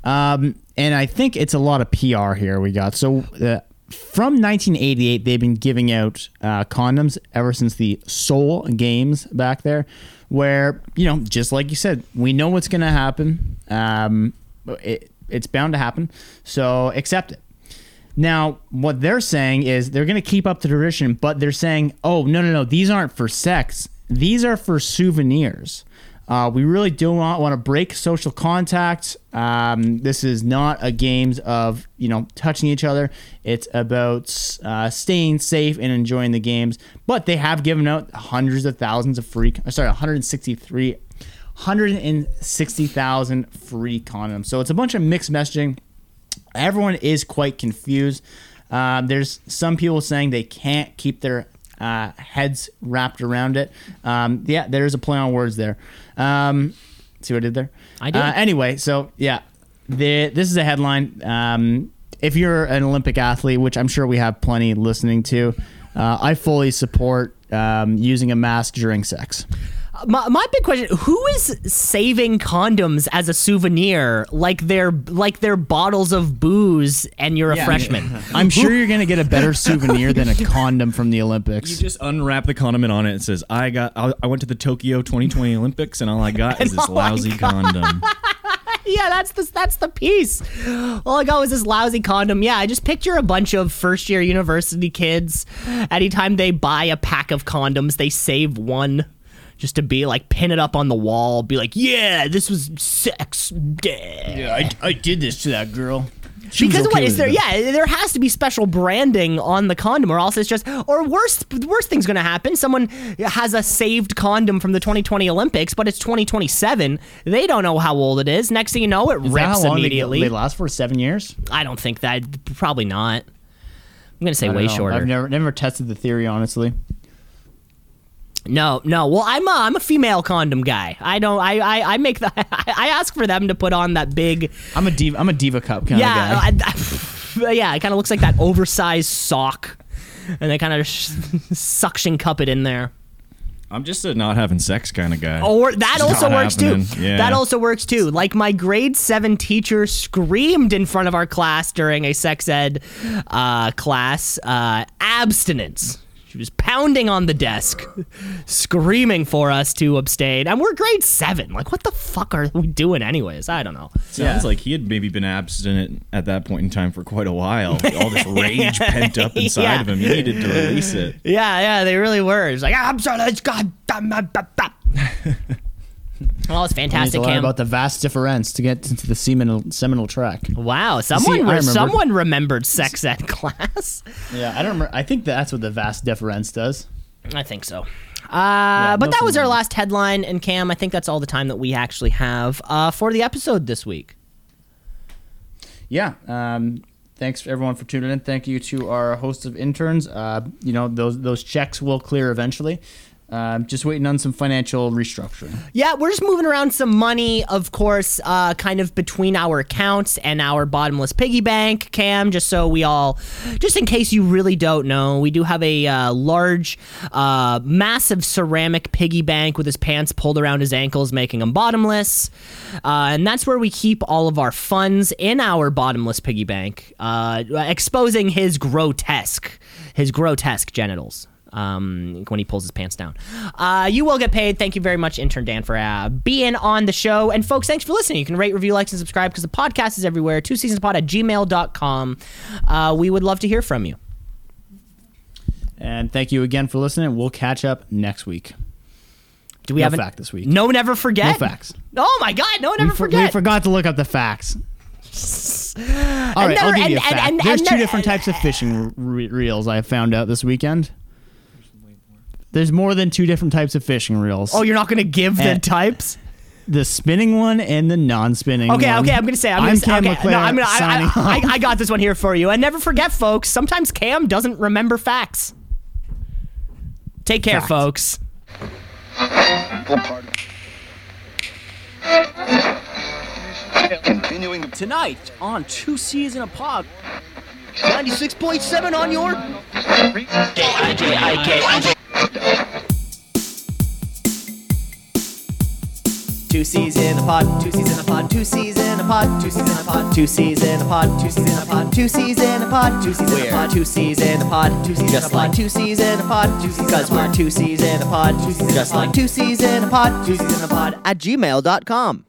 um, and I think it's a lot of PR here we got. So, uh, from 1988, they've been giving out uh, condoms ever since the Seoul Games back there, where you know, just like you said, we know what's going to happen. Um, it, it's bound to happen, so accept it. Now, what they're saying is they're going to keep up the tradition, but they're saying, oh, no, no, no, these aren't for sex. These are for souvenirs. Uh, we really do not want to break social contact. Um, this is not a games of you know touching each other. It's about uh, staying safe and enjoying the games. But they have given out hundreds of thousands of free. uh, Sorry, 163, 160,000 free condoms. So it's a bunch of mixed messaging everyone is quite confused. Um, there's some people saying they can't keep their uh, heads wrapped around it. Um, yeah, there's a play on words there. Um, see what I did there? I did. Uh, anyway, so yeah, the, this is a headline. Um, if you're an Olympic athlete, which I'm sure we have plenty listening to, uh, I fully support um, using a mask during sex. My, my big question: Who is saving condoms as a souvenir, like they're like they're bottles of booze, and you're a freshman? I'm sure you're gonna get a better souvenir than a condom from the Olympics. You just unwrap the condom and on it it says, "I got. I I went to the Tokyo 2020 Olympics and all I got is this all I lousy condom." yeah, that's the that's the piece. All I got was this lousy condom. Yeah, I just picture a bunch of first year university kids. Anytime they buy a pack of condoms, they save one. Just to be like pin it up on the wall, be like, "Yeah, this was sex." Day. Yeah, I, I did this to that girl. She because what okay is with there? it. Yeah, there has to be special branding on the condom, or else it's just. Or worst, worst thing's gonna happen. Someone has a saved condom from the 2020 Olympics, but it's 2027. They don't know how old it is. Next thing you know, it Is rips long they- immediately. They, last for seven years. I don't think that. Probably not. I'm gonna say way know. shorter. I've never never tested the theory honestly. No, no. Well, I'm a I'm a female condom guy. I don't. I I, I make the. I ask for them to put on that big. I'm a diva. I'm a diva cup kind Yeah, of guy. I, I- yeah. It kind of looks like that oversized sock, and they kind of sh- suction cup it in there. I'm just a not having sex kind of guy. Or that It's also not works too. Yeah. That also works too. Like my grade seven teacher screamed in front of our class during a sex ed uh, class uh, abstinence. She was pounding on the desk, screaming for us to abstain. And we're grade seven. Like, what the fuck are we doing, anyways? I don't know. Sounds like he had maybe been abstinent at that point in time for quite a while. All this rage pent up inside Yeah. of him. He needed to release it. Yeah, yeah, they really were. It's like, "Ah, I'm sorry, it's God. damn, bah, bah." Oh, it's I need to fantastic, about the vas deferens to get into the seminal seminal track. Wow, someone I re- remember- someone remembered sex ed class. Yeah, I don't. Remember, I think that's what the vas deferens does. I think so. Uh, but that was our last headline, and Cam, I think that's all the time that we actually have uh, for the episode this week. Yeah. Um, thanks everyone for tuning in. Thank you to our host of interns. Uh, you know those those checks will clear eventually. Um, just waiting on some financial restructuring. Yeah, we're just moving around some money, of course, uh, kind of between our accounts and our bottomless piggy bank, Cam, just so we all, just in case you really don't know, we do have a uh, large, uh, massive ceramic piggy bank with his pants pulled around his ankles, making him bottomless. Uh, and that's where we keep all of our funds in our bottomless piggy bank, uh, exposing his grotesque, his grotesque genitals um, when he pulls his pants down. Uh, you will get paid. Thank you very much, intern Dan, for uh, being on the show. And folks, thanks for listening. You can rate, review, like, and subscribe because the podcast is everywhere. Two seasons pod at gmail.com. Uh, we would love to hear from you. And thank you again for listening. We'll catch up next week. Do we No have a fact this week. No, never forget. No facts. Oh my God! No, never we, for- forget. we forgot to look up the facts. All right, I'll never- give you a fact. and- and- There's and two different types of fishing re- reels I found out this weekend. There's more than two different types of fishing reels. oh, you're not going to give the types? the spinning one and the non-spinning Okay, one. okay, I'm gonna say. I'm, gonna I'm say, Cam okay, LeClaire no, I'm gonna. I, signing I, I. I got this one here for you. And never forget, folks. Sometimes Cam doesn't remember facts. Take care, Fact. folks. Continuing the Tonight on Two C's in a Pod. 96.7 on your. Two C's in a pod, two C's in a pod, two C's in a pod, two C's in a pod, two C's in a pod, two C's in a pod, two C's in a pod, two C's in a pod, two C's in a pod, two C's just like two C's in a pod, two C's because we're two C's in a pod, two C's just like two C's in a pod, two C's in a pod at gmail.com.